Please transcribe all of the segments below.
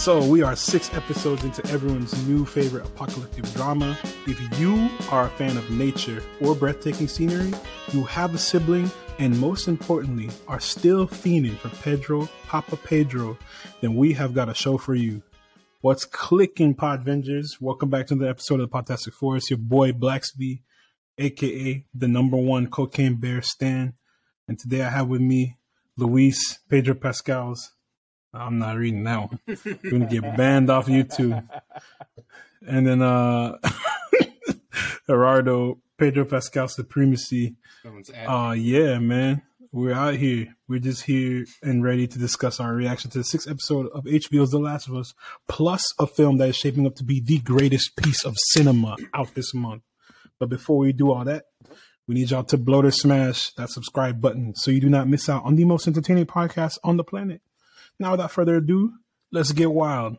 So we are six episodes into everyone's new favorite apocalyptic drama. If you are a fan of nature or breathtaking scenery, you have a sibling, and most importantly, are still fiending for Pedro, Papa Pedro, then we have got a show for you. What's clicking, Podvengers? Welcome back to the episode of the Podtastic Four. Your boy Blacksby, aka the number one cocaine bear Stan. And today I have with me Luis Pedro Pascal's I'm not reading that one. We're gonna get banned off YouTube. And then uh Gerardo Pedro Pascal Supremacy. Uh yeah, man. We're out here. We're just here and ready to discuss our reaction to the sixth episode of HBO's The Last of Us, plus a film that is shaping up to be the greatest piece of cinema out this month. But before we do all that, we need y'all to blow to smash that subscribe button so you do not miss out on the most entertaining podcast on the planet. Now, without further ado, let's get wild.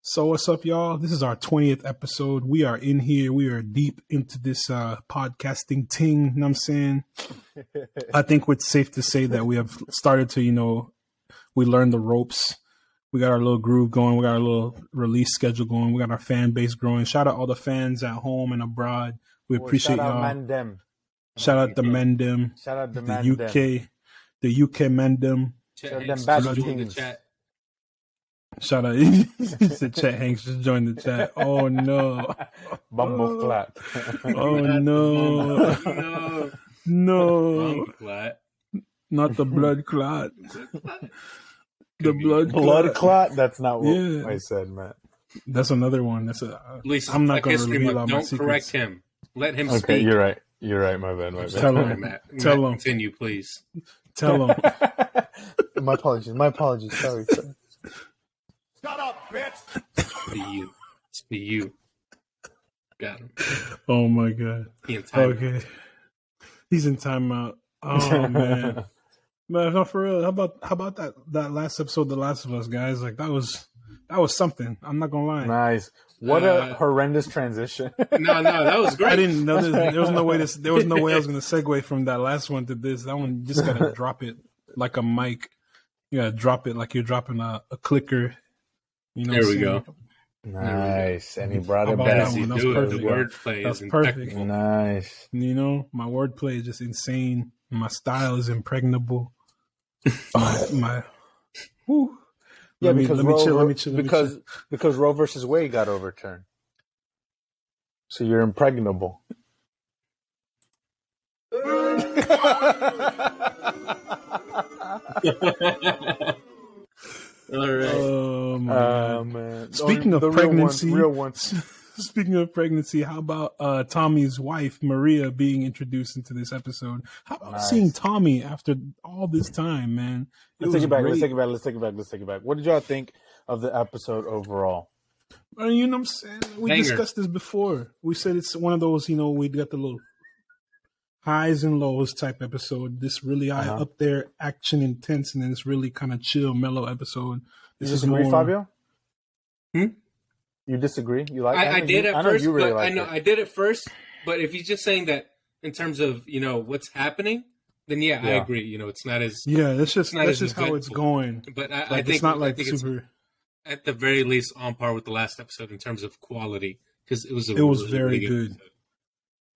So, what's up, y'all? This is our 20th episode. We are in here. We are deep into this uh, podcasting ting. You know what I'm saying? I think it's safe to say that we have started to, you know, we learned the ropes. We got our little groove going. We got our little release schedule going. We got our fan base growing. Shout out all the fans at home and abroad. We appreciate shout y'all. Out Mandem. Shout out the Mendem. Shout out the, the Mandem. UK, the UK Mendem. Chet Shout Hanks them just bad joined the chat. Shout out. he said Chet Hanks just joined the chat. Oh no. Bumble flat. Oh no. no. No. Not the blood clot. The blood Blood clot. clot? That's not what Yeah. I said, Matt. That's another one. That's a. At least I'm not gonna History reveal Month. all Don't correct secrets. him. Let him Okay, speak. you're right. You're right. My bad. My bad. Tell Sorry, him. Matt. Tell Matt, him. Continue, please. Tell him. My apologies. My apologies. Sorry. sorry. It's be you. It's be you. Got him. Oh my god. He in time. Okay. He's in timeout. Oh man. Man, no, for real. How about how about that that last episode, of The Last of Us, guys? Like that was that was something. I'm not gonna lie. nice. What Uh, a horrendous transition. No, no, that was great. I didn't know this, there was no way this there was no way I was gonna segue from that last one to this. That one just gotta drop it like a mic. You gotta drop it like you're dropping a, a clicker. You know There we go. nice. And he brought How it about back. that one? you That was do it, the perfect. wordplay That's is perfect. impeccable. Nice. You know, my wordplay is just insane. My style is impregnable. my whew. Yeah, let me because let me Roe, chill. Let me chill. Let me because chill. because Roe versus Wade got overturned. So you're impregnable. All right. Oh my God. Uh, man. Speaking of The real pregnancy, real ones. Speaking of pregnancy, how about uh, Tommy's wife Maria being introduced into this episode? How about Nice. seeing Tommy after all this time, man? Let's take it back. Let's take it back. Let's take it back. Let's take it back. What did y'all think of the episode overall? Uh, you know what I'm saying? We Banger. discussed this before. We said it's one of those, you know, we got the little highs and lows type episode. This really high Uh-huh. up there, action intense, and then it's really kind of chill, mellow episode. You This is disagree, more- Fabio? Hmm? You disagree? You like? I, I know did you, at I know first, you really but I know it. I did at first. But if he's just saying that in terms of you know what's happening, then yeah, I agree. You know, it's not as. Yeah, that's just It's not that's just how it's going. But I, Like, I think it's not I like think it's super. at the very least on par with the last episode in terms of quality because it was a, It was a very really good. episode.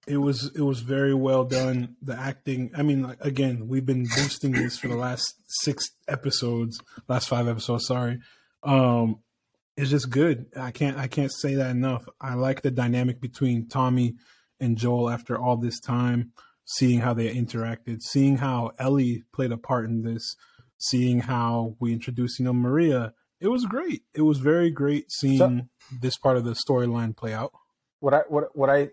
It was it was very well done. The acting. I mean, like, again, we've been boosting this for the last six episodes, last five episodes. Sorry, um, it's just good. I can't I can't say that enough. I like the dynamic between Tommy and Joel after all this time. Seeing how they interacted, seeing how Ellie played a part in this, seeing how we introduced you know Maria. It was great. It was very great seeing So- this part of the storyline play out. what I what what I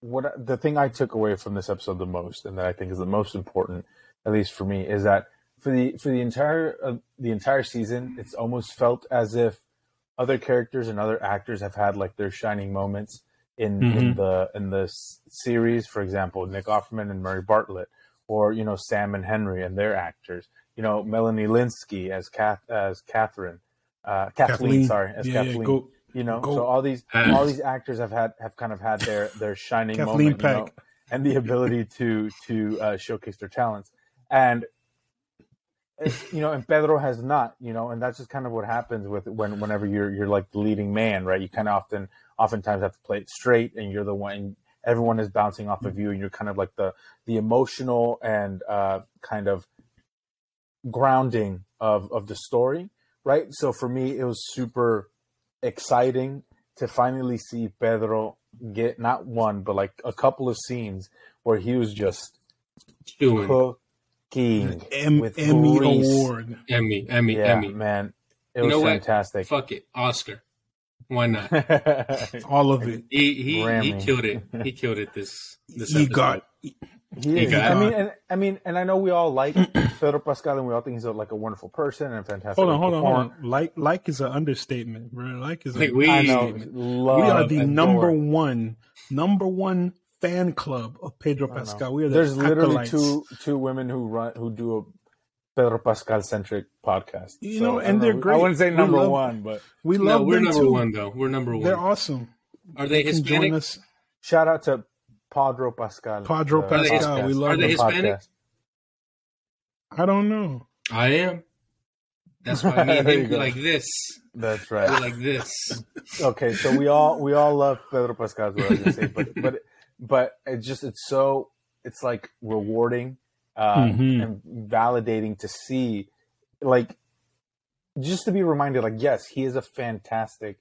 what the thing I took away from this episode the most, and that I think is the most important, at least for me, is that for the for the entire uh, the entire season, it's almost felt as if other characters and other actors have had like their shining moments in in Mhm. the in the s- series. For example, Nick Offerman and Murray Bartlett, or you know Sam and Henry and their actors. You know Melanie Lynskey as Kath as Catherine, uh, Kathleen, Kathleen. sorry, as Yeah, yeah, Kathleen. go- you know, go- so all these all these actors have had have kind of had their their shining Kathleen moment, you know, and the ability to to uh, showcase their talents. And you know, and Pedro has not, you know, and that's just kind of what happens with when whenever you're you're like the leading man, right? You kind of often oftentimes have to play it straight, and you're the one. Everyone is bouncing off of you, and you're kind of like the the emotional and uh, kind of grounding of of the story, right? So for me, it was super exciting to finally see Pedro get not one but like a couple of scenes where he was just Doing. cooking M- with Emmy Reese. award. Emmy, Emmy, Yeah, Emmy. man, it You was know what? fantastic. Fuck it, Oscar. Why not? All of it. He he he killed it. He killed it this this He episode. got He He is. I mean, and I mean, and I know we all like Pedro Pascal, and we all think he's a, like a wonderful person and a fantastic. hold on, hold on, hold on. Like like is an understatement, bro. Like is a, Like we, I know. we are the adore. number one number one fan club of Pedro Pascal. We are the There's literally two two women who run who do a Pedro Pascal centric podcast. You So, know, and they're know. great. I wouldn't say number love- one, but We no, love we're them number too. one though. We're number one. They're awesome. Are they Can join Hispanic? us. shout out to Padro Pascal. Padro the Pascal, podcast, we love Are they the Hispanic? podcast. I don't know. I am. That's why me and you him go. be like this. That's We're right. like this. okay, so we all we all love Pedro Pascal, is what I was gonna say, but but but it just it's so it's like rewarding uh, Mhm. and validating to see, like, just to be reminded, like, yes, he is a fantastic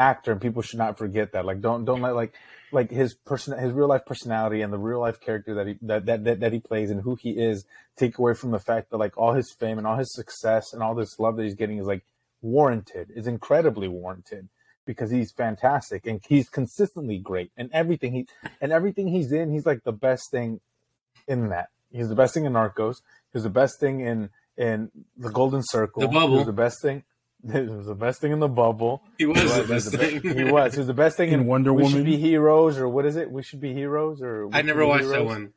actor, and people should not forget that. Like, don't don't let like like his person his real life personality and the real life character that he that, that that that he plays and who he is take away from the fact that like all his fame and all his success and all this love that he's getting is like warranted is incredibly warranted because he's fantastic and he's consistently great and everything he and everything he's in he's like the best thing in that he's the best thing in narcos he's the best thing in in the golden circle The Bubble. he was the best thing he was the best thing in the bubble He was he the was, best the be- thing. he was he was the best thing in, In Wonder we Woman. should be heroes or what is it we should be heroes or We I never Be watched that one.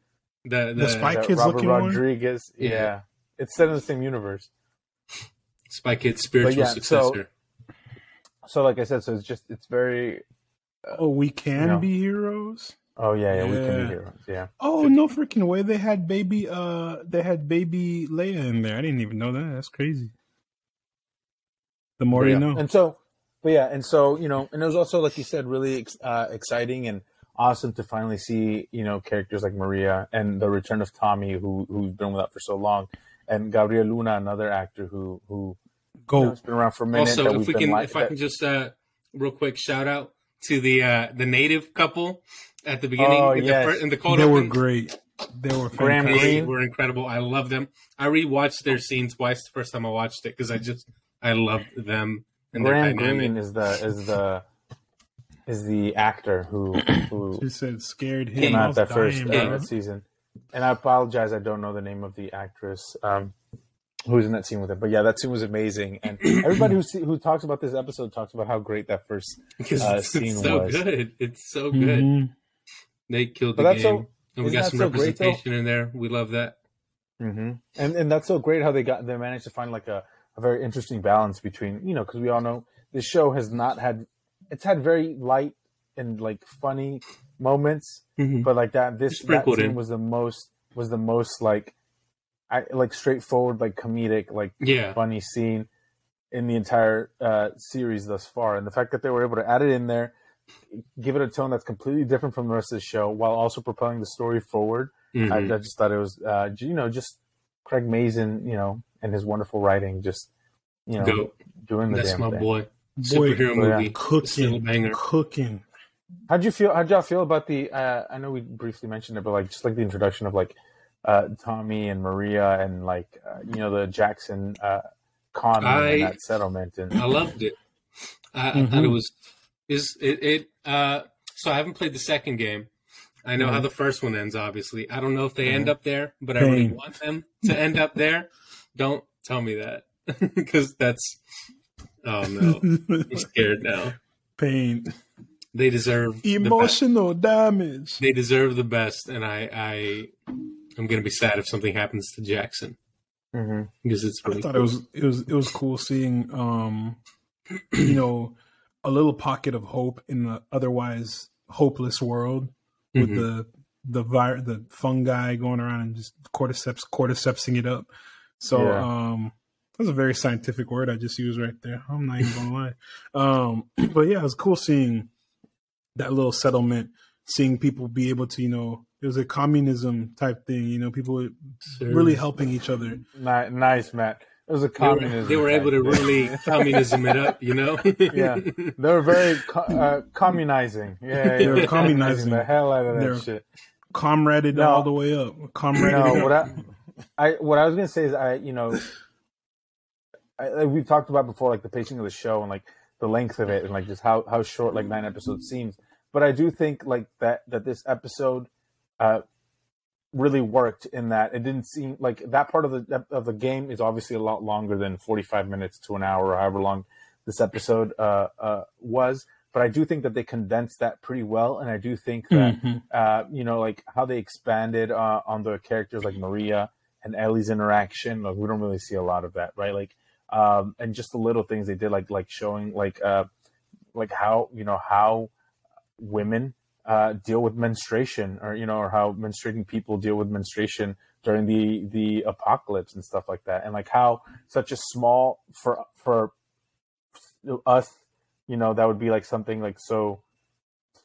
The the, The Spy Kids Robert looking one? Rodriguez Yeah. yeah. it's set in the same universe Spy Kids spiritual yeah, successor. so like i said so it's just it's very Oh, we can No. be heroes. oh yeah yeah, we can be heroes yeah Oh, no freaking way! They had baby. Uh, they had baby Leia in there. I didn't even know that. That's crazy. The more But you know. And so, but yeah, and so you know, and it was also like you said, really ex- uh, exciting and awesome to finally see you know characters like Maria and the return of Tommy, who who's been with us for so long, and Gabriel Luna, another actor who who you know, Go. has been around for a minute. Also, that if we've we can, like- if I can just uh, real quick shout out to the uh, the native couple at the beginning Oh, in, yes. the, fir- in the cold They were great. They were Graham fantastic. They were incredible. I love them. I rewatched their scenes twice the first time I watched it because I just I loved them and their Graham dynamic. Greene is the is the is the actor who who She said scared him. came out that first uh, season. And I apologize, I don't know the name of the actress um, who's in that scene with him. But yeah, that scene was amazing, and everybody who who talks about this episode talks about how great that first. because uh, it's, scene so was. good. It's so good. Mhm. They killed But the that's game, so- and we got some so great, representation in there. We love that. Mm-hmm. And and that's so great how they got they managed to find like a, a very interesting balance between you know because we all know this show has not had it's had very light and like funny moments but like that this that scene in. was the most was the most like I like straightforward like comedic like Yeah, funny scene in the entire uh, series thus far, and the fact that they were able to add it in there, give it a tone that's completely different from the rest of the show, while also propelling the story forward. Mhm. I, I just thought it was, uh, you know, just Craig Mazin, you know, and his wonderful writing, just you know, Goat. doing the That's damn my thing. boy. Boy, Superhero yeah. movie. Still cooking, banger. cooking. How'd you feel? How'd y'all feel about the? Uh, I know we briefly mentioned it, but like just like the introduction of like uh, Tommy and Maria and like uh, you know the Jackson uh, con I- and that settlement and I loved it. I, I Mhm. thought it was is it, it uh so I haven't played the second game. I know how Mhm. the first one ends, obviously. I don't know if they end Mhm. up there, but I really want them to end up there. Don't tell me that. Because that's oh no. I'm scared now. Pain, They deserve the emotional damage. They deserve the best, and I, I I'm gonna be sad if something happens to Jackson Mhm. because it's I thought cool. it was it was it was cool seeing um you know a little pocket of hope in an otherwise hopeless world with Mhm. the the vir- the fungi going around and just cordyceps cordycepsing it up. So yeah. um, that's a very scientific word I just used right there. I'm not even gonna lie. Um, but yeah, it was cool seeing that little settlement, seeing people be able to, you know, it was a communism type thing. You know, people sure. really helping each other. Nice, Matt. It was a communism. They were, they were able to really communism it up, you know. yeah, they were very co- uh, communizing. Yeah, they were communizing the hell out of that shit. Comraded no, all the way up. Comraded. No, what I, I what I was gonna say is I, you know, I, we've talked about before, like the pacing of the show and like the length of it, and like just how how short like nine episodes seems. But I do think like that that this episode uh, really worked in that it didn't seem like that part of the of the game is obviously a lot longer than 45 minutes to an hour or however long this episode uh, uh, was but i do think that they condensed that pretty well and i do think that mm-hmm. uh, you know like how they expanded uh, on the characters like maria and ellie's interaction like we don't really see a lot of that right like um, and just the little things they did like like showing like uh like how you know how women uh, deal with menstruation or you know or how menstruating people deal with menstruation during the the apocalypse and stuff like that. And like how such a small for for us you know that would be like something like so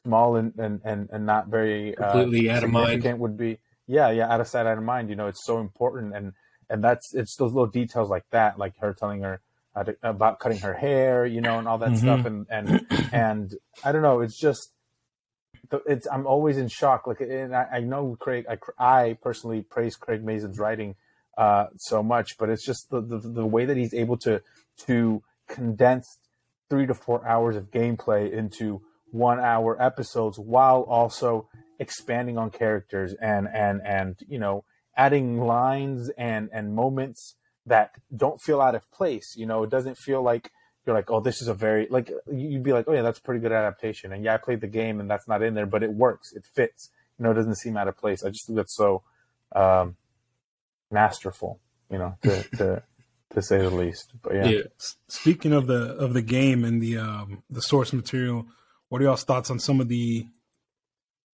small and and and, and not very uh, completely uh, out of mind. would be yeah yeah out of sight out of mind. You know it's so important. And and that's it's those little details like that like her telling her about cutting her hair you know and all that mm-hmm. stuff. And and and i don't know. It's just it's I'm always in shock. Like, and I, I know Craig. I, I personally praise Craig Mazin's writing uh, so much, but it's just the, the, the way that he's able to to condense three to four hours of gameplay into one hour episodes while also expanding on characters and and and you know adding lines and and moments that don't feel out of place you know it doesn't feel like you're like, oh, this is a very like you'd be like, oh yeah, that's a pretty good adaptation. And yeah, I played the game and that's not in there, but it works, it fits. You know, it doesn't seem out of place. I just think that's so um, masterful. You know, to to to say the least. But yeah. yeah. Speaking of the of the game and the um, the source material, what are y'all's thoughts on some of the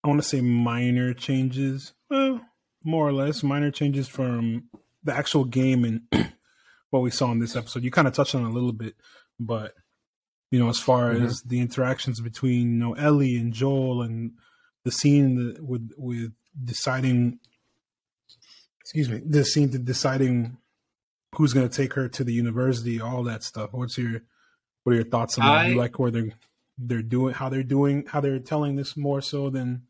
I want to say minor changes, well, more or less minor changes from the actual game and what we saw in this episode. You kind of touched on a little bit, but you know, as far mm-hmm. as the interactions between you know Ellie and Joel and the scene with with deciding, excuse me, the scene to deciding who's going to take her to the university, all that stuff. What's your what are your thoughts on that? You like where they're they're doing how they're doing how they're telling this more so than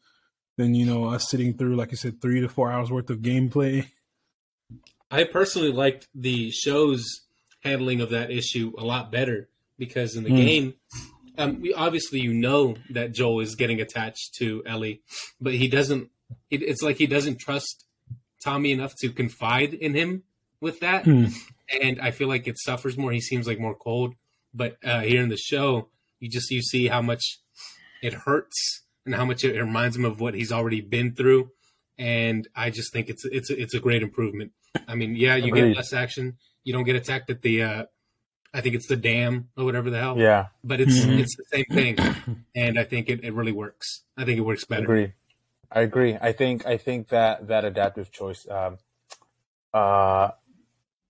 than you know us sitting through like I said three to four hours worth of gameplay. I personally liked the show's handling of that issue a lot better because in the mm. game, um, we, obviously you know that Joel is getting attached to Ellie, but he doesn't. It, it's like he doesn't trust Tommy enough to confide in him with that, mm. and I feel like it suffers more. He seems like more cold, but uh, here in the show, you just you see how much it hurts and how much it reminds him of what he's already been through, and I just think it's it's it's a great improvement. I mean, yeah, you Agreed. get less action, you don't get attacked at the uh, I think it's the dam or whatever the hell. Yeah. But it's mm-hmm. it's the same thing. And I think it, it really works. I think it works better. I agree. I agree. I think I think that that adaptive choice um uh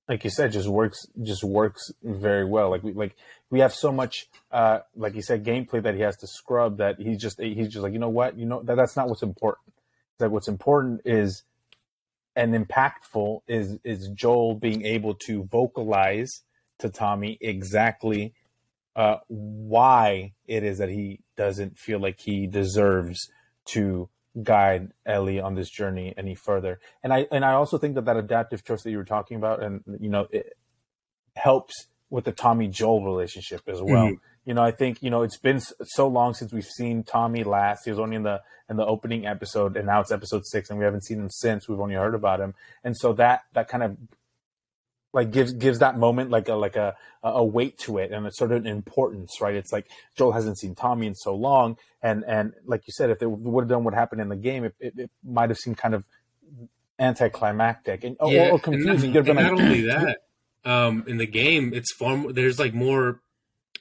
like you said just works just works very well. Like we like we have so much uh like you said gameplay that he has to scrub that he's just he's just like, you know what? You know that that's not what's important. That what's important is and impactful is is Joel being able to vocalize to Tommy exactly uh, why it is that he doesn't feel like he deserves to guide Ellie on this journey any further. And I and I also think that that adaptive choice that you were talking about, and you know, it helps with the Tommy Joel relationship as well. Mm-hmm. You know, I think you know it's been so long since we've seen Tommy last. He was only in the in the opening episode, and now it's episode six, and we haven't seen him since. We've only heard about him, and so that that kind of like gives gives that moment like a like a a weight to it and a sort of importance, right? It's like Joel hasn't seen Tommy in so long, and and like you said, if they would have done what happened in the game, it, it, it might have seemed kind of anticlimactic and yeah, or, or confusing. And not, and not only that, um, in the game, it's far more, there's like more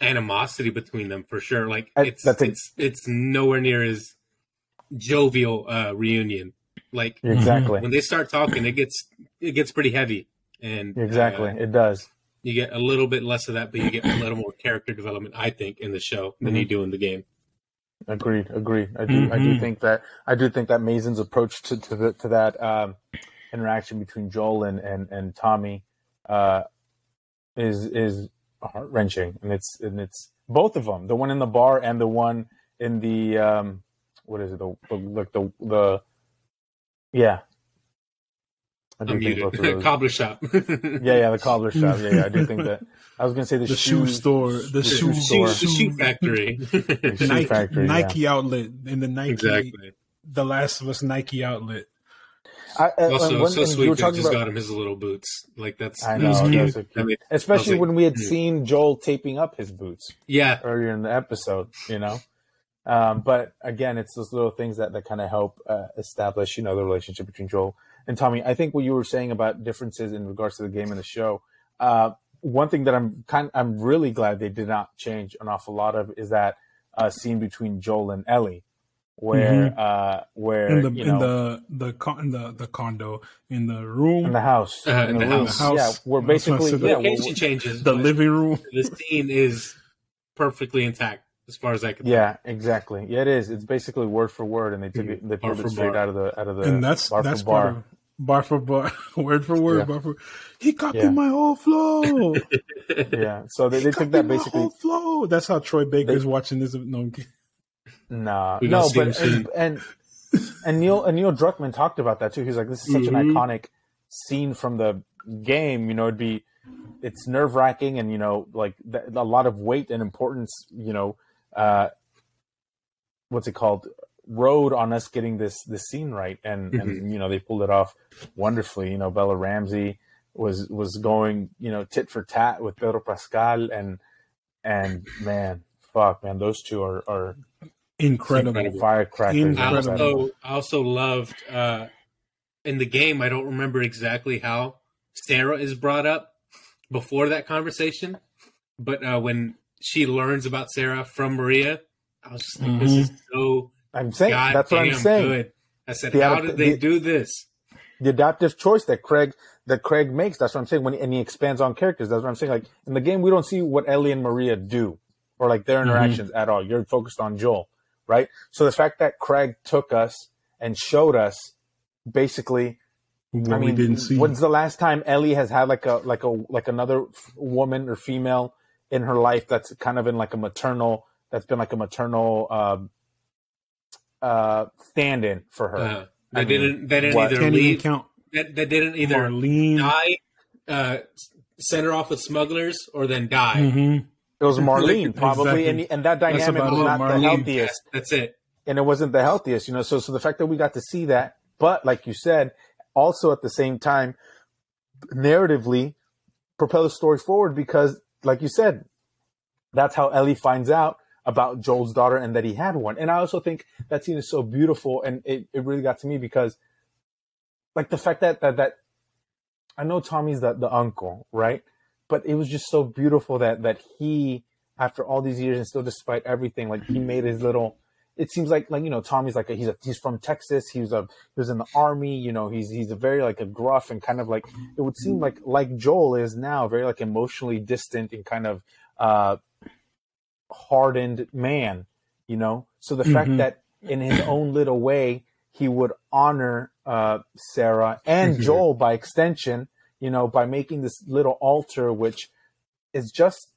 animosity between them for sure. Like it's it's it's nowhere near as jovial uh, reunion. Like exactly when they start talking, it gets it gets pretty heavy. and exactly uh, it does. You get a little bit less of that, but you get a little more character development, I think, in the show than mm-hmm. you do in the game. Agreed. Agreed. I do. Mm-hmm. I do mm-hmm. think that. I do think that Mazin's approach to to, the, to that um, interaction between Joel and and, and Tommy uh, is is heart wrenching, and it's and it's both of them. The one in the bar and the one in the um, what is it? The, the like the the yeah. I do think both of those. cobbler shop. yeah, yeah, the cobbler shop. Yeah, yeah. I do think that. I was gonna say the, the shoe, shoe, store, the, the shoe, shoe store, the shoe factory, the shoe Nike, factory, Nike yeah. outlet, and the Nike, exactly. the Last of Us Nike outlet. I, uh, also, when, so sweet. They just about, got him his little boots. Like that's I know, that's I mean, especially like, when we had seen Joel taping up his boots. Yeah, earlier in the episode, you know. Um, but again, it's those little things that that kind of help uh, establish, you know, the relationship between Joel and Tommy. I think what you were saying about differences in regards to the game and the show. Uh, one thing that I'm kind, I'm really glad they did not change an awful lot of is that uh, scene between Joel and Ellie where mm-hmm. uh where in the you know, in the the con- in the the condo in the room in the house uh, in, the, the house. house. yeah we're basically the yeah, location changes the living room the scene is perfectly intact as far as I can yeah tell. exactly yeah it is it's basically word for word and they took it they pulled it straight bar. out of the out of the and that's bar that's for bar. Of, bar for bar word for word yeah. bar for he copied yeah. my whole flow yeah so they, they took that basically flow that's how Troy Baker is watching this no Nah, no, but and, and, and Neil and Neil Druckmann talked about that too. He's like, this is such mm-hmm. an iconic scene from the game. You know, it'd be it's nerve wracking, and you know, like th- a lot of weight and importance. You know, uh, what's it called? Road on us getting this this scene right, and mm-hmm. and you know they pulled it off wonderfully. You know, Bella Ramsey was was going you know tit for tat with Pedro Pascal, and and man, fuck, man, those two are are incredible, incredible. firecrackers. Incredible. I also, I also loved uh, in the game. I don't remember exactly how Sarah is brought up before that conversation, but uh, when she learns about Sarah from Maria, I was just like, mm-hmm. "This is so." I'm saying God that's what I'm saying. Good. I said, the, "How did they the, do this?" The adaptive choice that Craig that Craig makes. That's what I'm saying. When and he expands on characters. That's what I'm saying. Like in the game, we don't see what Ellie and Maria do or like their mm-hmm. interactions mm-hmm. at all. You're focused on Joel right? So the fact that Craig took us and showed us basically what I mean, didn't see. When's the last time Ellie has had like a like a like another woman or female in her life that's kind of in like a maternal that's been like a maternal um, uh, stand-in for her. Uh, that didn't that didn't either leave count. That, that didn't either Marlene. die, uh, send her off with smugglers, or then die. Mm-hmm. It was Marlene probably, exactly. and and that dynamic was not Marlene. the healthiest. that's it. And it wasn't the healthiest, you know. So so the fact that we got to see that, but like you said, also at the same time, narratively, propel the story forward because, like you said, that's how Ellie finds out about Joel's daughter and that he had one. And I also think that scene is so beautiful, and it, it really got to me because, like the fact that that that I know Tommy's the the uncle, right? But it was just so beautiful that that he after all these years and still despite everything like he made his little it seems like like you know Tommy's like a, he's a, he's from Texas. He was a he was in the army you know he's he's a very like a gruff and kind of like it would seem like like Joel is now very like emotionally distant and kind of uh hardened man you know? So the mm-hmm. fact that in his own little way he would honor uh Sarah and Joel by extension you know, by making this little altar, which is just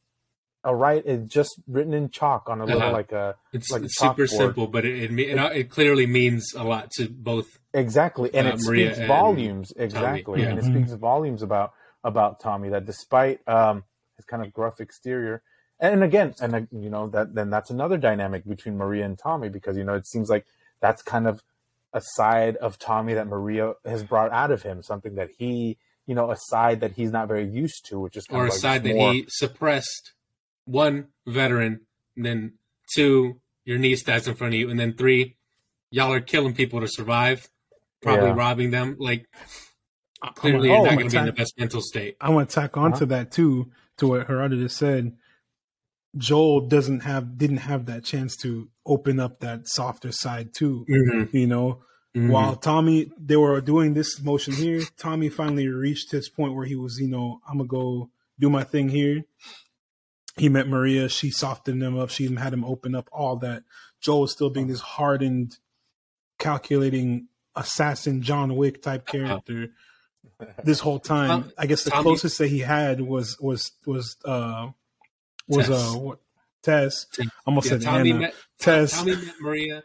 a right, it's just written in chalk on a little uh-huh. like a it's, like it's super simple, but it, it, it it clearly means a lot to both exactly, and uh, it Maria speaks volumes exactly, yeah. and it mm-hmm. speaks volumes about about Tommy that despite um, his kind of gruff exterior, and again, and uh, you know that then that's another dynamic between Maria and Tommy because you know it seems like that's kind of a side of Tommy that Maria has brought out of him, something that he you know, a side that he's not very used to, which is or a like side that he suppressed. One veteran, and then two, your niece dies in front of you, and then three, y'all are killing people to survive, probably yeah. robbing them. Like clearly, you're not going to be in the best mental state. I want to tack on uh-huh. to that too, to what Gerardo just said. Joel doesn't have didn't have that chance to open up that softer side too. Mm-hmm. You know, Mm-hmm. While Tommy, they were doing this motion here. Tommy finally reached his point where he was, you know, I'm gonna go do my thing here. He met Maria. She softened him up. She had him open up. All that. Joel was still being this hardened, calculating assassin John Wick type character. this whole time, I guess the Tommy, closest that he had was was was uh was Tess. uh what Tess. Almost yeah, said Tommy Anna. Met, Tess. Tommy met Maria.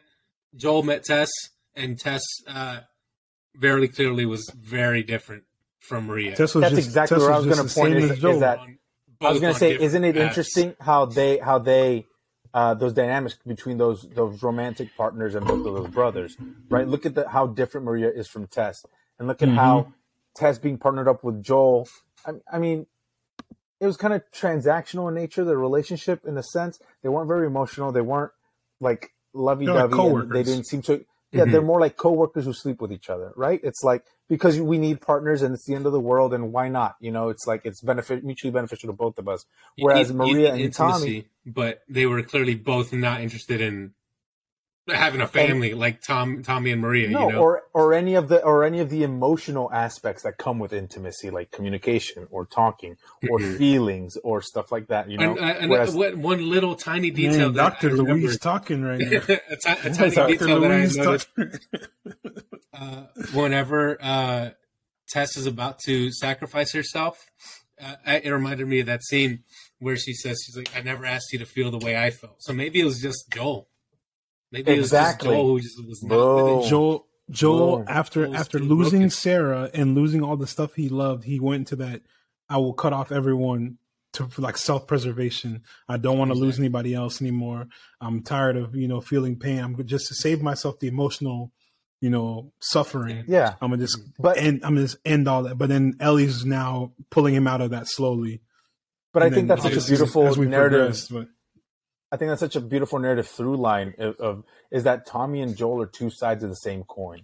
Joel met Tess and Tess uh, very clearly was very different from Maria. That's just, exactly where I was going to point. Is, is, that I was going to say, isn't it interesting how they how they uh, those dynamics between those those romantic partners and both of those brothers, right? Look at the, how different Maria is from Tess, and look at mm-hmm. how Tess being partnered up with Joel. I, I mean, it was kind of transactional in nature. The relationship, in a sense, they weren't very emotional. They weren't like lovey dovey. Like they didn't seem to yeah, mm-hmm. they're more like coworkers who sleep with each other, right? It's like because we need partners and it's the end of the world, and why not? You know, it's like it's benefit mutually beneficial to both of us. Whereas you, Maria you and Tommy, but they were clearly both not interested in having a family and, like Tom, Tommy and Maria. No, you know? or or any of the or any of the emotional aspects that come with intimacy, like communication or talking or mm-hmm. feelings or stuff like that. You know, and, uh, and Whereas, one little tiny detail. Man, Doctor Louise talking right now. a, t- a tiny Dr. detail Louise that I noticed. uh, whenever uh, Tess is about to sacrifice herself, uh, it reminded me of that scene where she says, "She's like, I never asked you to feel the way I felt." So maybe it was just Joel Maybe exactly. Joel was not Joel. Joel, after after losing broken. Sarah and losing all the stuff he loved, he went into that. I will cut off everyone to like self preservation. I don't want to exactly. lose anybody else anymore. I'm tired of you know feeling pain. I'm just to save myself the emotional, you know, suffering. Yeah, I'm gonna just but end. I'm gonna just end all that. But then Ellie's now pulling him out of that slowly. But and I think that's such a beautiful narrative. But, I think that's such a beautiful narrative through line of, of, is that Tommy and Joel are two sides of the same coin.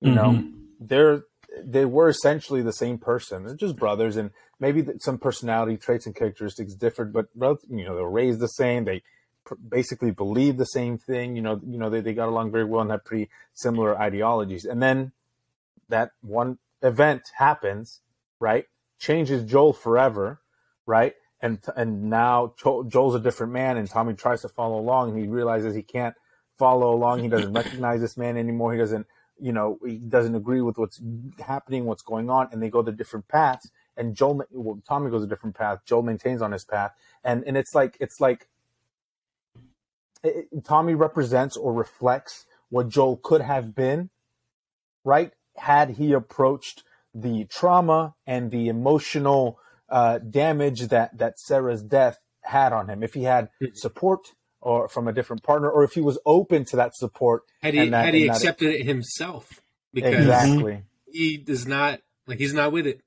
You mm-hmm. know, they're they were essentially the same person. They're just brothers, and maybe some personality traits and characteristics differed, but you know, they were raised the same. They pr- basically believe the same thing. You know, you know, they, they got along very well and had pretty similar ideologies. And then that one event happens, right? Changes Joel forever, right? And and now Joel's a different man, and Tommy tries to follow along, and he realizes he can't follow along. He doesn't recognize this man anymore. He doesn't, you know, he doesn't agree with what's happening, what's going on, and they go the different paths. And Joel, well, Tommy goes a different path. Joel maintains on his path, and and it's like it's like it, Tommy represents or reflects what Joel could have been, right? Had he approached the trauma and the emotional uh, damage that that Sarah's death had on him. If he had hmm. support or from a different partner, or if he was open to that support, had he that, had he accepted it, it himself, because exactly he does not like he's not with it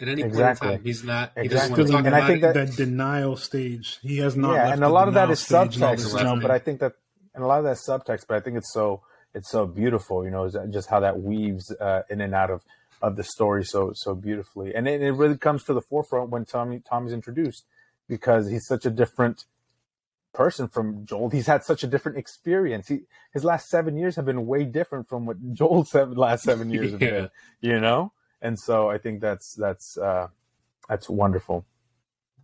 at any exactly. point in time. He's not. He exactly. doesn't want to talk and about I think it. That, that denial stage, he has not. Yeah, and a lot of that is subtext, you know. But I think that, and a lot of that subtext. But I think it's so it's so beautiful, you know, just how that weaves uh, in and out of of the story so so beautifully, and it, it really comes to the forefront when Tommy Tommy's introduced because he's such a different person from Joel. He's had such a different experience. He, his last seven years have been way different from what Joel's seven, last seven years have yeah. been. You know, and so I think that's that's uh, that's wonderful.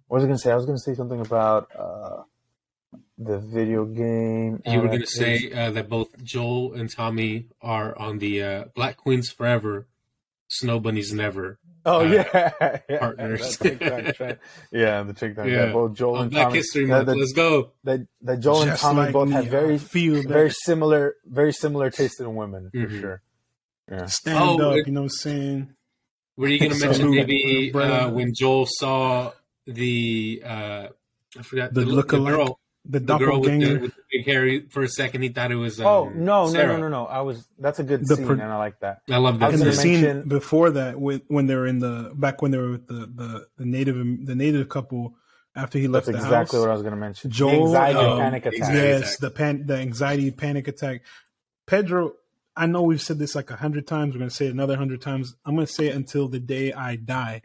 What was I going to say? I was going to say something about uh, the video game. You were going to say uh, that both Joel and Tommy are on the uh, Black Queens Forever Snow Bunnies never. Oh uh, yeah, yeah, partners. yeah, the TikTok. Yeah, both Joel oh, and Black Tommy. History Month. Let's go. That that Joel Just and Tommy like both me, have very feel very similar, very similar taste in women for mm-hmm. sure. Yeah. Stand oh, up, it, you know what I'm saying? Were you going to mention maybe uh, when Joel saw the uh, I forgot the, the, look the girl the, the girl with the, with the, big hair for a second he thought it was um, oh no no no no no. I was that's a good the scene pro- and i like that. I love that and the scene. before that when, when they were in the back when they were with the the, the native the native couple after he left that's the exactly house, what i was going to mention. Joel the anxiety um, panic attack. Yes the pan the anxiety panic attack. Pedro i know we've said this like a hundred times we're going to say it another hundred times. I'm going to say it until the day i die.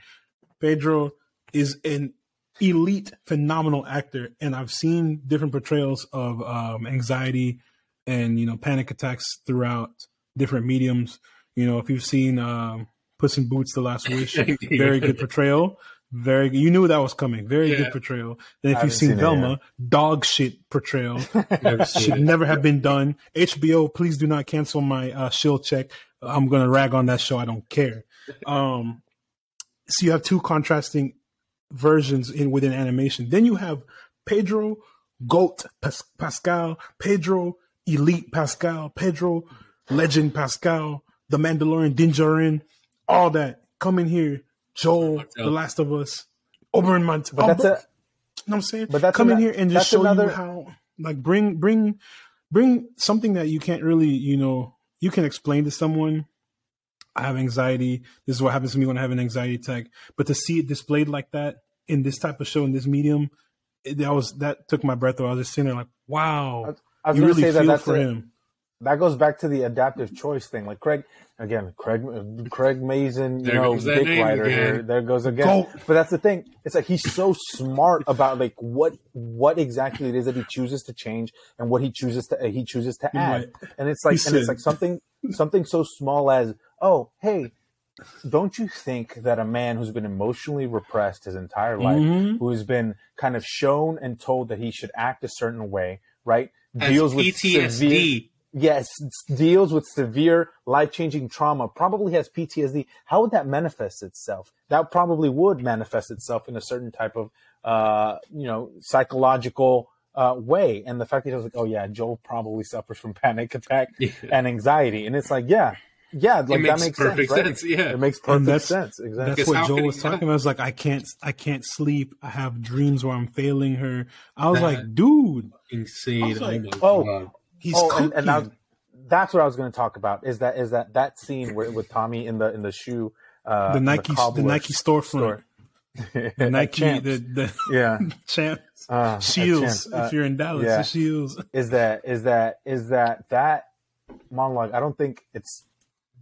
Pedro is an elite, phenomenal actor, and I've seen different portrayals of um, anxiety and you know panic attacks throughout different mediums. You know, if you've seen uh, Puss in Boots: The Last Wish, very good portrayal. Very good. You knew that was coming. Very yeah. good portrayal. Then if you've seen, seen Velma, dog shit portrayal. Should never have been done. HBO, please do not cancel my uh, shield check. I'm gonna rag on that show. I don't care. Um, so you have two contrasting versions in within animation. Then you have Pedro, Goat Pas- Pascal, Pedro, Elite Pascal, Pedro, Legend Pascal, The Mandalorian, Din all that. Come in here Joel, The Last of Us, Oberyn Martell. But that's a, you know what I'm saying? But that's come in here and just show another... you how, like, bring bring bring something that you can't really, you know, you can explain to someone. I have anxiety. This is what happens to me when I have an anxiety attack. But to see it displayed like that in this type of show in this medium, it, that was that took my breath away. I was just sitting there like, wow, I, I was you really feel that for a, him. That goes back to the adaptive choice thing. Like Craig, again, Craig Craig Mazin, you there know, big writer here. There goes again. Go. But that's the thing. It's like he's so smart about like what what exactly it is that he chooses to change and what he chooses to he chooses to add. Right. And it's like he and said. it's like something something so small as oh hey. Don't you think that a man who's been emotionally repressed his entire life, mm-hmm. who has been kind of shown and told that he should act a certain way, right, As deals with PTSD. severe yes, deals with severe life changing trauma, probably has PTSD. How would that manifest itself? That probably would manifest itself in a certain type of, uh, you know, psychological uh, way. And the fact that he was like, oh yeah, Joel probably suffers from panic attack yeah. and anxiety, and it's like, yeah. Yeah, like makes that makes perfect sense, right? Yeah, it makes perfect sense. Exactly. That's what Joel was talking about. It's like I can't, I can't sleep. I have dreams where I'm failing her. I was that like, dude, insane. Like, oh, He's oh, and, and now, that's what I was going to talk about. Is that is that that scene where, with Tommy in the in the shoe, uh, the Nike the, the, Nike storefront, store. the Nike, the, the yeah champs uh, shields. Uh, if you're in Dallas, yeah. the shields. Is that is that is that that monologue? I don't think it's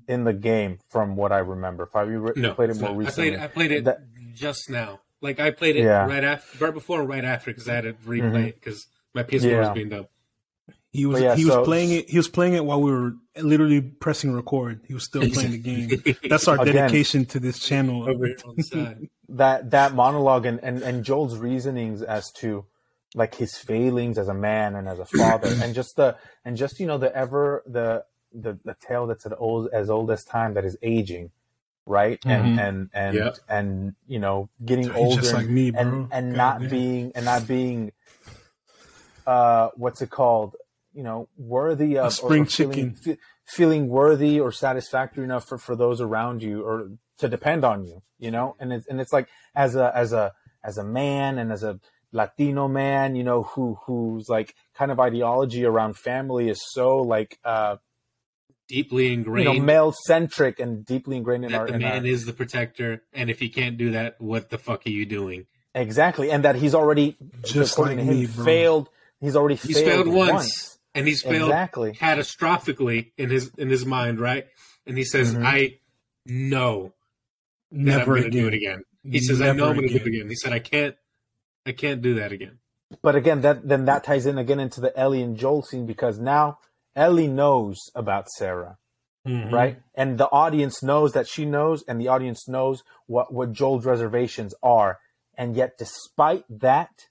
in the game from what I remember. If I re- no, played it more recently, I played, I played it that, just now. Like I played it yeah. right after, right before, right after, because I had to replay mm-hmm. it because my PS4 yeah. was being done. He was yeah, he so, was playing it. He was playing it while we were literally pressing record. He was still playing the game. That's our Again, dedication to this channel. that that monologue and, and and Joel's reasonings as to like his failings as a man and as a father, and just the and just you know the ever the the the tale that's as old as old as time that is aging, right? Mm-hmm. And and and yeah. and you know getting older, like me, and and God not damn. being and not being uh what's it called you know worthy of spring or, or chicken feeling, feeling, worthy or satisfactory enough for, for those around you or to depend on you you know and it's and it's like as a as a as a man and as a latino man you know who who's like kind of ideology around family is so like uh deeply ingrained you know male centric and deeply ingrained in that our the man our, is the protector and if he can't do that what the fuck are you doing exactly and that he's already just like him, failed he's already he's failed, failed once. once and he's failed exactly. catastrophically in his in his mind, right? And he says, mm-hmm. "I know never I'm going to do it again." He says, never "I know I'm going to do it again." He said, "I can't, I can't do that again." But again, that then that ties in again into the Ellie and Joel scene because now Ellie knows about Sarah, mm-hmm. right? And the audience knows that she knows, and the audience knows what what Joel's reservations are, and yet despite that,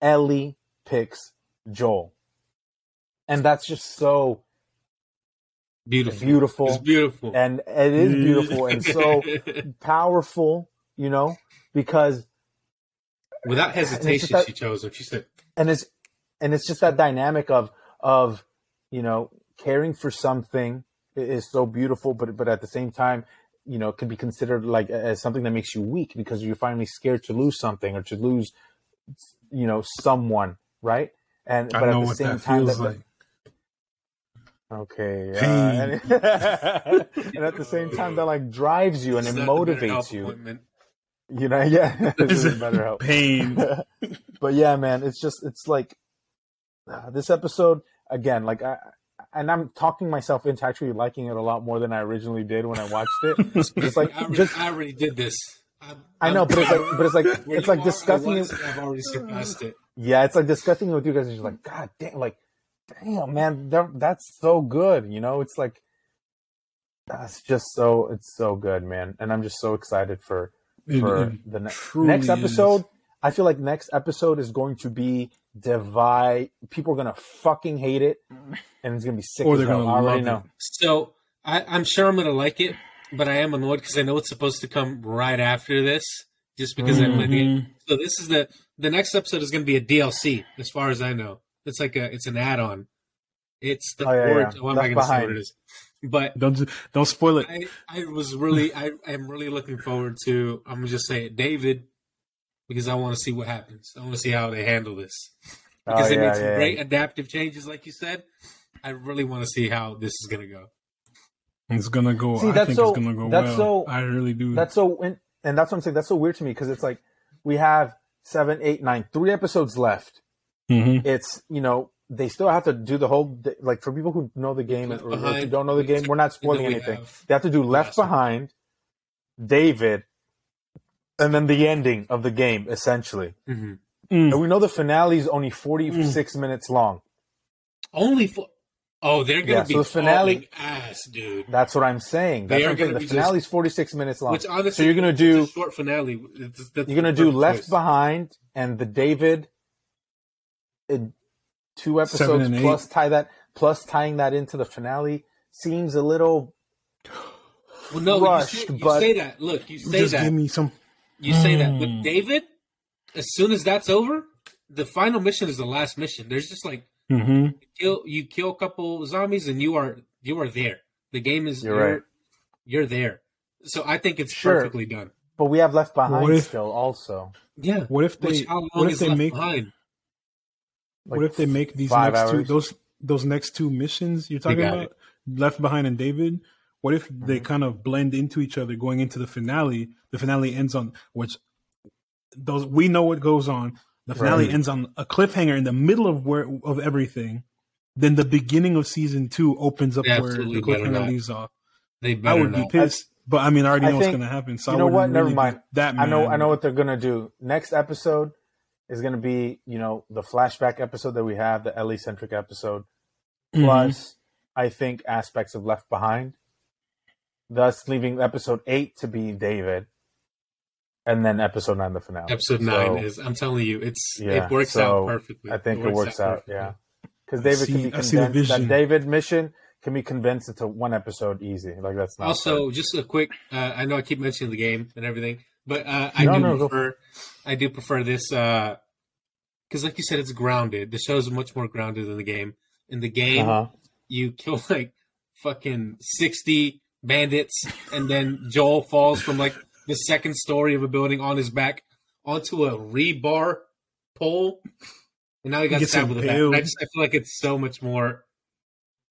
Ellie picks Joel and that's just so beautiful. Beautiful. It's beautiful. And it is beautiful and so powerful, you know, because without hesitation that, she chose him. She said and it's and it's just that dynamic of of you know caring for something is so beautiful but but at the same time you know it can be considered like as something that makes you weak because you're finally scared to lose something or to lose you know someone right and but at the same time that, like. Okay. Uh, and, and, at the same time, that like drives you and it motivates you. You know, yeah. this is better help. Pain. but yeah, man, it's just it's like uh, this episode again. Like I, and I'm talking myself into actually liking it a lot more than I originally did when I watched it. It's like I already, just I already did this. I'm, i know, but it's like, but it's like, it's like discussing it. I've already surpassed it. Yeah, it's like discussing it with you guys, and you're like, God damn, like damn man that's so good you know it's like That's just so it's so good, man, and I'm just so excited for for it, it the ne- next episode. Is. I feel like next episode is going to be divide. People are gonna fucking hate it, and it's gonna be sick. Or they're gonna I already know. It. So I, I'm sure I'm gonna like it, but I am annoyed because I know it's supposed to come right after this, just because mm-hmm. I'm living. So this is the the next episode is gonna be a DLC, as far as I know. It's like a it's an add on. It's the oh, yeah, yeah. Oh, I'm not gonna say what it is. But don't don't spoil it. I, I was really I am really looking forward to I'm gonna just say it, David, because I want to see what happens. I want to see how they handle this because oh, they made some yeah, great adaptive changes, like you said. I really want to see how this is gonna go. It's gonna go. See, I think so, it's gonna go that's well. So, I really do. That's so, and, and that's what I'm saying. That's so weird to me because it's like we have seven, eight, nine, three episodes left. Mm-hmm. It's you know they still have to do the whole like for people who know the game or, or who don't know the game. We're not spoiling anything. Have they have to do Left Behind, David, and then the ending of the game essentially. Mm-hmm. Mm. And we know the finale is only forty six mm. minutes long. Only for oh, they're gonna yeah, be so the finale ass, dude. That's what I'm saying. That's what I'm saying. The finale is forty six minutes long. Which honestly, so you're gonna do short finale. you're gonna do Left choice. Behind and the David. It, two episodes plus tie that plus tying that into the finale seems a little well, no, rushed. You say, you but say that. Look, you say just that. Give me some. You say that, but hmm. David, as soon as that's over, the final mission is the last mission. There's just like mm-hmm. you kill you kill a couple zombies and you are you are there. The game is you're, you're right. You're there. So I think it's sure. perfectly done. But we have left behind if, still also. Yeah. What if they? Which, how long what if they make? Behind? Like what if they make these next hours? two those those next two missions you're talking about, it. Left Behind and David? What if mm-hmm. they kind of blend into each other going into the finale? The finale ends on which those we know what goes on. The finale right. ends on a cliffhanger in the middle of where of everything. Then the beginning of season two opens up where the cliffhanger leaves off. They I would not. be pissed. But I mean, I already know what's going to happen. So you know what? Never mind. That I know. I know what they're going to do. Next episode, is going to be, you know, the flashback episode that we have, the Ellie centric episode, mm-hmm. plus I think aspects of Left Behind, thus leaving episode eight to be David, and then episode nine the finale. Episode nine is, I'm telling you, it's yeah, it works so out perfectly. I think it works, it works out, out yeah, because David see, can be convinced that David mission can be condensed into one episode easy. Like that's not also fair. just a quick. Uh, I know I keep mentioning the game and everything, but uh, I no, do no, prefer I do prefer this because, uh, like you said, it's grounded. The show is much more grounded than the game. In the game, uh-huh. you kill like fucking sixty bandits, and then Joel falls from like the second story of a building on his back onto a rebar pole, and now he got stabbed with a bat. I just I feel like it's so much more.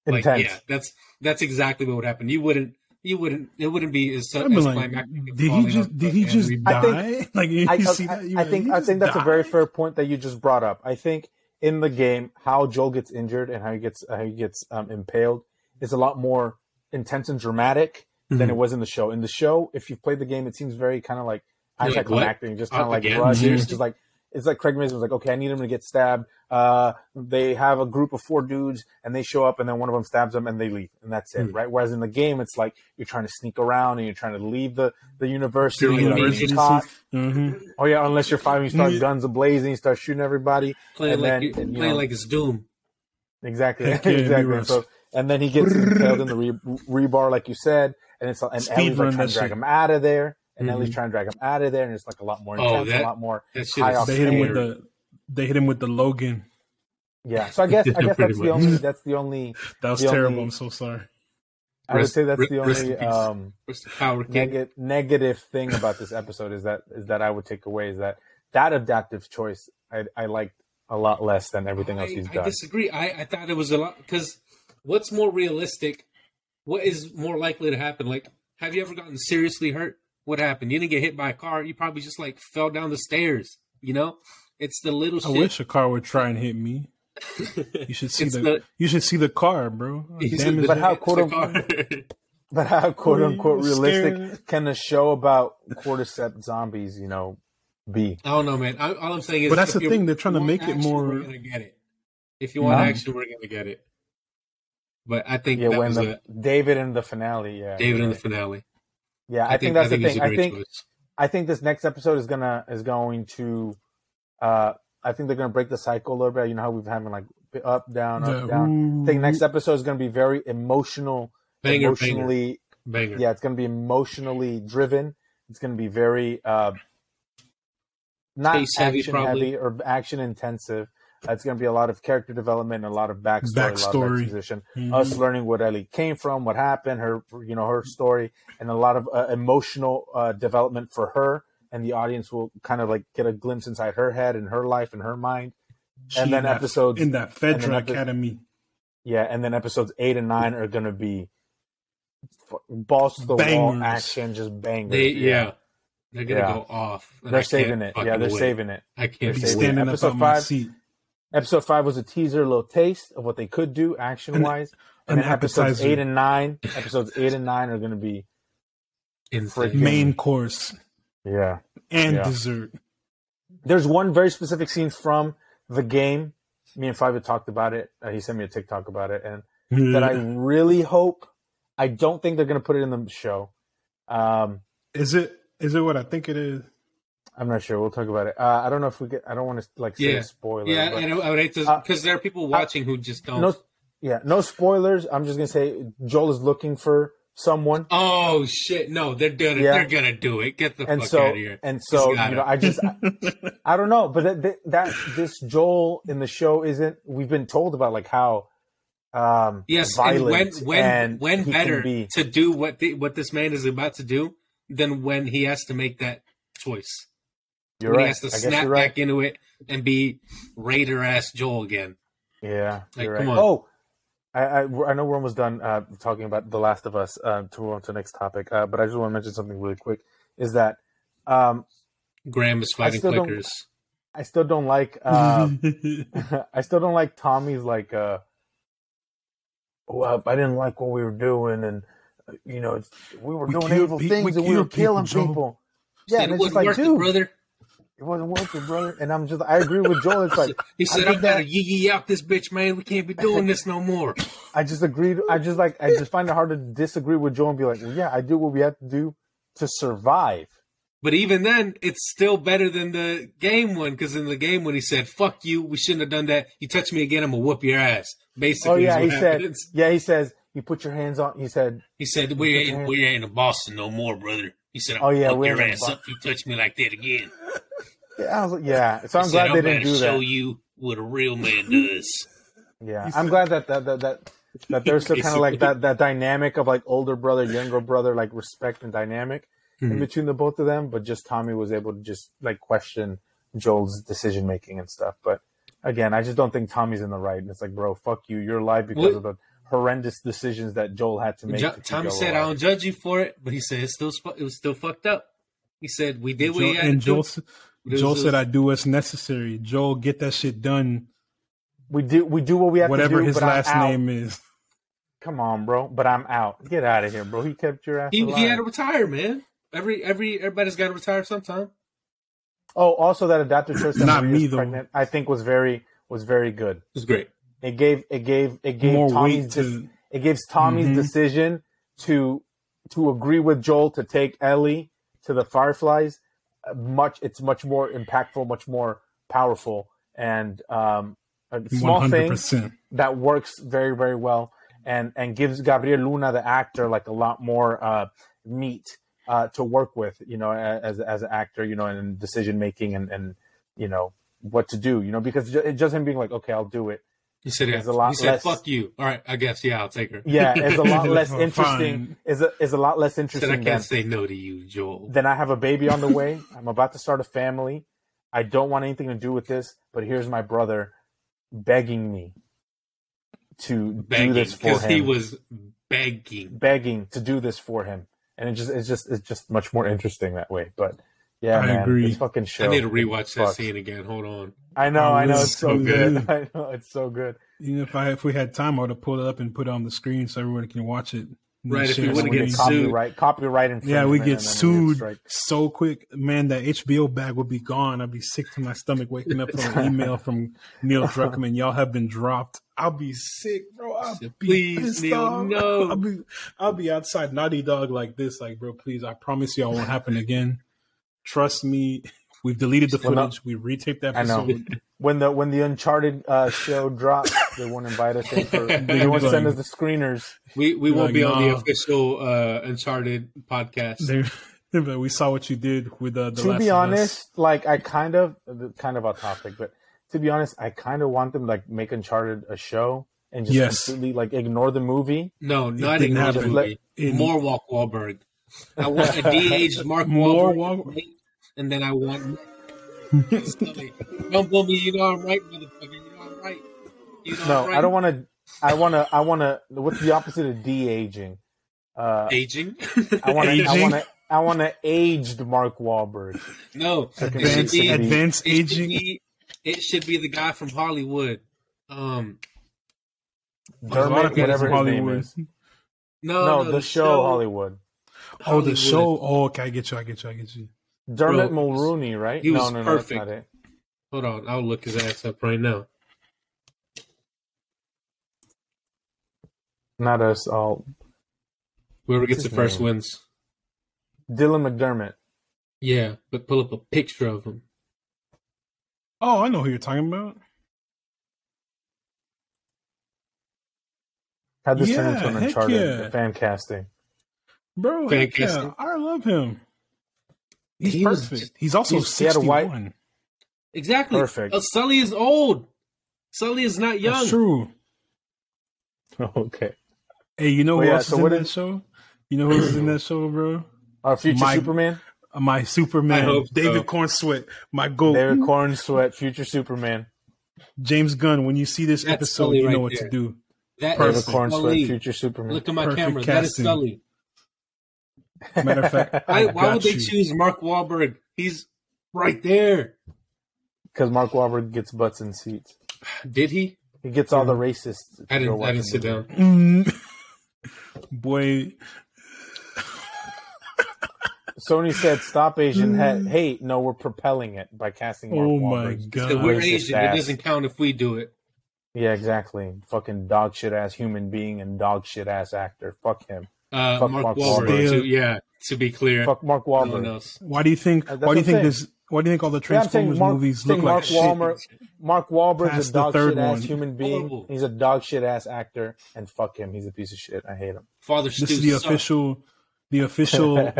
Like Intense. yeah, that's that's exactly what would happen. You wouldn't you wouldn't. It wouldn't be as, as like, climactic. Did he just? Did he just die? Think, like you I, see I, that? I, I think. I think that's die? a very fair point that you just brought up. I think in the game, how Joel gets injured and how he gets how he gets um, impaled is a lot more intense and dramatic mm-hmm. than it was in the show. In the show, if you've played the game, it seems very kind of like anticlimactic, like, just kind of like rushing, just like it's like Craig Mazin was like, okay, I need him to get stabbed. Uh, they have a group of four dudes and they show up and then one of them stabs them and they leave and that's it, mm. right? Whereas in the game, it's like you're trying to sneak around and you're trying to leave the, the university. university. Mm-hmm. Oh yeah, unless you're fighting, you start guns ablazing, you start shooting everybody. Playing and like then, you, and, you playing know, like it's Doom. Exactly, exactly. So and then he gets impaled in the re- rebar, like you said, and it's and Ellie's like trying to drag him out of there and mm-hmm. Ellie's trying to drag him out of there, and it's like a lot more oh, intense, oh, that, a lot more high They hit him with the they hit him with the Logan. Yeah, so I guess I guess that's the only that's the only that was terrible. Only, I'm so sorry. I would say that's the only um, neg- negative thing about this episode is that is that I would take away is that that adaptive choice I, I liked a lot less than everything else he's done. I disagree. I, I thought it was a lot because what's more realistic? What is more likely to happen? Like, have you ever gotten seriously hurt? What happened? You didn't get hit by a car. You probably just like fell down the stairs. You know, it's the little. I shit. wish a car would try and hit me. You should see the, the, You should see the car, bro. Damn but how quote unquote. But how quote unquote realistic scared? can a show about cordyceps zombies, you know, be? I don't know, man. I, all I'm saying is, but that's the thing. They're trying to make action, it more. We're gonna get it. If you want action, we're gonna get it. But I think yeah, that when was the, a, David in the finale, yeah, David in the finale. yeah. I, think, that's I the thing. a I great think choice. I think this next episode is gonna is going to. uh I think they're gonna break the cycle a little bit. You know how we've having like up, down, up, The- down. I think next episode is gonna be very emotional, banger, banger, emotionally banger. yeah it's going to be emotionally driven it's going to be very uh not Space action probably. heavy or action intensive it's going to be a lot of character development and a lot of backstory, a lot of Backstory. exposition Mhm. us learning what ellie came from what happened her you know her story and a lot of uh, emotional uh, development for her and the audience will kind of like get a glimpse inside her head and her life and her mind She and then that- episodes- in that Fedra epi- Academy. yeah and then episodes eight and nine are going to be f- balls to the wall action just bangers They, yeah. they're gonna Yeah. go off. They're saving it. Yeah, they're wait. saving it. I can't Be be standing up Episode on my seat. Episode five was a teaser, a little taste of what they could do action wise. And, an then episodes eight and nine, episodes eight and nine are going to be Insane. Freaking- Main course yeah. and Yeah. dessert. There's one very specific scene from the game. Me and Five had talked about it. Uh, he sent me a TikTok about it, and that I really hope. I don't think they're going to put it in the show. Um, Is it is it what I think it is? I'm not sure. We'll talk about it. Uh, I don't know if we get. I don't want to like say Yeah. spoiler. Yeah, but- and I I would hate to Uh, because there are people watching who just don't. no, yeah, no spoilers. I'm just gonna say Joel is looking for someone. oh shit! No, they're gonna Yeah. they're gonna do it. Get the and fuck so out of here. and so you know i just I, I don't know but that, that that this joel in the show isn't we've been told about like how um Yes, and when violent when and when better be to do what the, what this man is about to do than when he has to make that choice. You're when right he has to i snap you're right back into it and be Raider ass Joel again. yeah Like, you're come on. oh I, I I know we're almost done uh, talking about The Last of Us uh, to move on to the next topic, uh, but I just want to mention something really quick. Is that um, Graham is fighting still don't- clickers. I still don't like uh, I still don't like Tommy's like uh well, I didn't like what we were doing and uh, you know, it's, we were We doing evil pe- things we and we were killed people, killing people. Yeah, Said and it it's wasn't like, worth dude, it, brother. It wasn't worth it, brother. And I'm just I agree with Joel. It's like He said, did "I'm gonna yee yee out this bitch, man. We can't be doing this no more." I just agreed I just like I just find it hard to disagree with Joel and be like, Well yeah, I do what we have to do to survive. But even then, it's still better than the game one because in the game when he said "fuck you," we shouldn't have done that. You touch me again, I'm gonna whoop your ass. Basically, Oh yeah, he what said yeah, he says you put your hands on he said He said, "We ain't we ain't in Boston no more, brother." He said, Oh, yeah, fuck we your ain't ass up if you touch me like that again." yeah, I was yeah. So I'm said, glad they I'm didn't gonna do show that. you what a real man does. Yeah, I'm glad that that that that, that there's still kind of like that that dynamic of like older brother, younger brother, like respect and dynamic in Mhm. between the both of them. But just Tommy was able to just like question Joel's decision making and stuff. But again, I just don't think Tommy's in the right. And it's like, bro, fuck you. You're alive because What? of the horrendous decisions that Joel had to make. Jo- to Tommy Joel said, "I don't judge you for it," but he said it's still it was still fucked up. He said, "We did what we Joel, had and to Joel, do." s- It was- Joel said, "I do what's necessary." Joel, get that shit done. we do we do what we have Whatever to do. Whatever his but last name is. Come on, bro. But I'm out. Get out of here, bro. He kept your ass He, alive. he had to retire, man. Every every everybody's got to retire sometime. oh, also that adaptive choice that Not me, though. pregnant, I think was very was very good. It was great. It gave it gave it gave More Tommy's to. it gives Tommy's Mhm. decision to to agree with Joel to take Ellie to the Fireflies. uh, Much it's much more impactful, much more powerful, and um, a small One hundred thing that works very very well, and and gives Gabriel Luna the actor like a lot more uh, meat uh, to work with, you know, as as an actor, you know, and decision making and and you know what to do, you know, because just him being like, okay, I'll do it. He said, There's yeah. a lot he said, less- "Fuck you." All right, I guess yeah, I'll take her. Yeah, it's a lot less Fine. interesting. Is a is a lot less He said, "I can't say no to you, Joel." then I have a baby on the way. I'm about to start a family. I don't want anything to do with this, but here's my brother begging me to do Begging this for because him. he was begging. begging to do this for him, and it just it's just it's just much more interesting that way. But yeah, I man, agree. this fucking show. I need to rewatch that scene again. Hold on. I know, Oh, I know, it's so so good. good. I know it's so good. Even if I if we had time, I would have pulled it up and put it on the screen so everyone can watch it. Right, if we shares would've getting- get copyright, copyright infringement. Yeah, we get then sued strike. so quick, man. That HBO bag would be gone. I'd be sick to my stomach waking up from an email from Neil Druckmann. Y'all have been dropped. I'll be sick, bro. I'll be Please, pissed Neil, off. no. I'll be, I'll be outside Naughty Dog like this, like, bro. Please, I promise you, it won't happen again. Trust me. We've deleted the footage. we retaped the I know. When the when the Uncharted uh, show drops, they won't invite us in for. They won't send us the screeners. We we won't Like, be on the official uh, Uncharted podcast. They- but we saw what you did with uh, the. to Last be of Us. honest, like I kind of kind of off topic, but to be honest, I kind of want them like make Uncharted a show and just Yes. completely like ignore the movie. No, not didn't ignore the happen. movie. It- More Walk Wahlberg. I want a de-aged Mark More Wahlberg, Wahl- and then I want. Sully. Don't blow me. You know I'm right, motherfucker. You know I'm right. You know No, I'm right. I don't want to. I want to. I want to. What's the opposite of de aging? Uh, aging. I want to. I Aging? want to. I want to aged Mark Wahlberg. no, Advanced, be- advanced it should aging. be- It should be the guy from Hollywood. Um, There's a lot of Dermot, whatever from his name is. no, No, no, the, show, Hollywood. Oh, the show. Oh, okay. I get you. I get you. I get you. Dermot Bro, Mulroney, right? he no, was no, no, perfect. that's not it. Hold on, I'll look his ass up right now. Not us. All Whoever gets What's the first name? wins. Dylan McDermott. Yeah, but pull up a picture of him. Oh, I know who you're talking about. Had this turn Yeah, into an heck Uncharted yeah. fan casting. Bro, Fan heck yeah. I love him. He's He perfect. just- he's also he's- he a 61. white- Exactly. Perfect. Uh, Sully is old. Sully is not young. That's true. okay. Hey, you know Well, who yeah, else so is in what that is- show? You know who's in that show, bro? Our future My- Superman, Uh, My Superman, I hope so. David Corenswet, my goat, David Corenswet, future Superman, James Gunn. When you see this That's episode, Sully you know right what there. to do. That David is Sully. future Superman. Look at my Perfect camera. That is casting. Sully. Matter of fact, Why, I why would they you. choose Mark Wahlberg? He's right there. because Mark Wahlberg gets butts in seats. Did he? He gets all the racists. I didn't. I didn't sit down. Mm. Boy, Sony said, "Stop Asian ha- hate." No, we're propelling it by casting. Mark Oh my God. So we're racist Asian. It doesn't count if we do it. Yeah, exactly. Fucking dog shit ass human being and dog shit ass actor. Fuck him. Uh, Mark Mark Wahlberg. Wahlberg. too. Yeah. To be clear, Fuck Mark no one Wahlberg. else. why do you think? Uh, that's Why do you what think I'm this? Why do you think all the Yeah, Transformers Mark, movies look Mark like shit? Mark Wahlberg's Past a dog third shit ass human being. Horrible. He's a dog shit ass actor, and fuck him. He's a piece of shit. I hate him. Father This Stu is the sucked. official, the official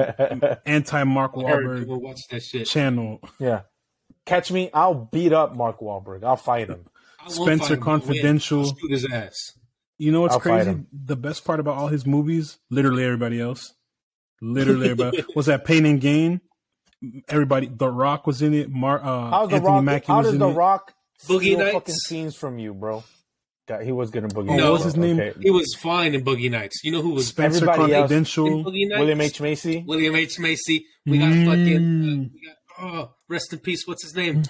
anti Mark I heard you Wahlberg watch that shit. Channel. yeah. Catch me. I'll beat up Mark Wahlberg. I'll fight him. Spencer fight him. Confidential. I'll shoot his ass. You know what's I'll crazy? The best part about all his movies, literally everybody else, literally everybody was that Pain and Gain. Everybody, The Rock was in it. Mar, uh, How's the Anthony Rock? Mackie How was does in the it. Rock Boogie steal Nights? fucking scenes from you, bro? God, he was gonna boogie. Oh, No. Nights, what was his name? Okay. He was fine in Boogie Nights. You know who was Spencer Everybody else- Confidential. in Boogie Nights? William H Macy. William H Macy. We got Mm. fucking. Uh, we got, oh, rest in peace. What's his name?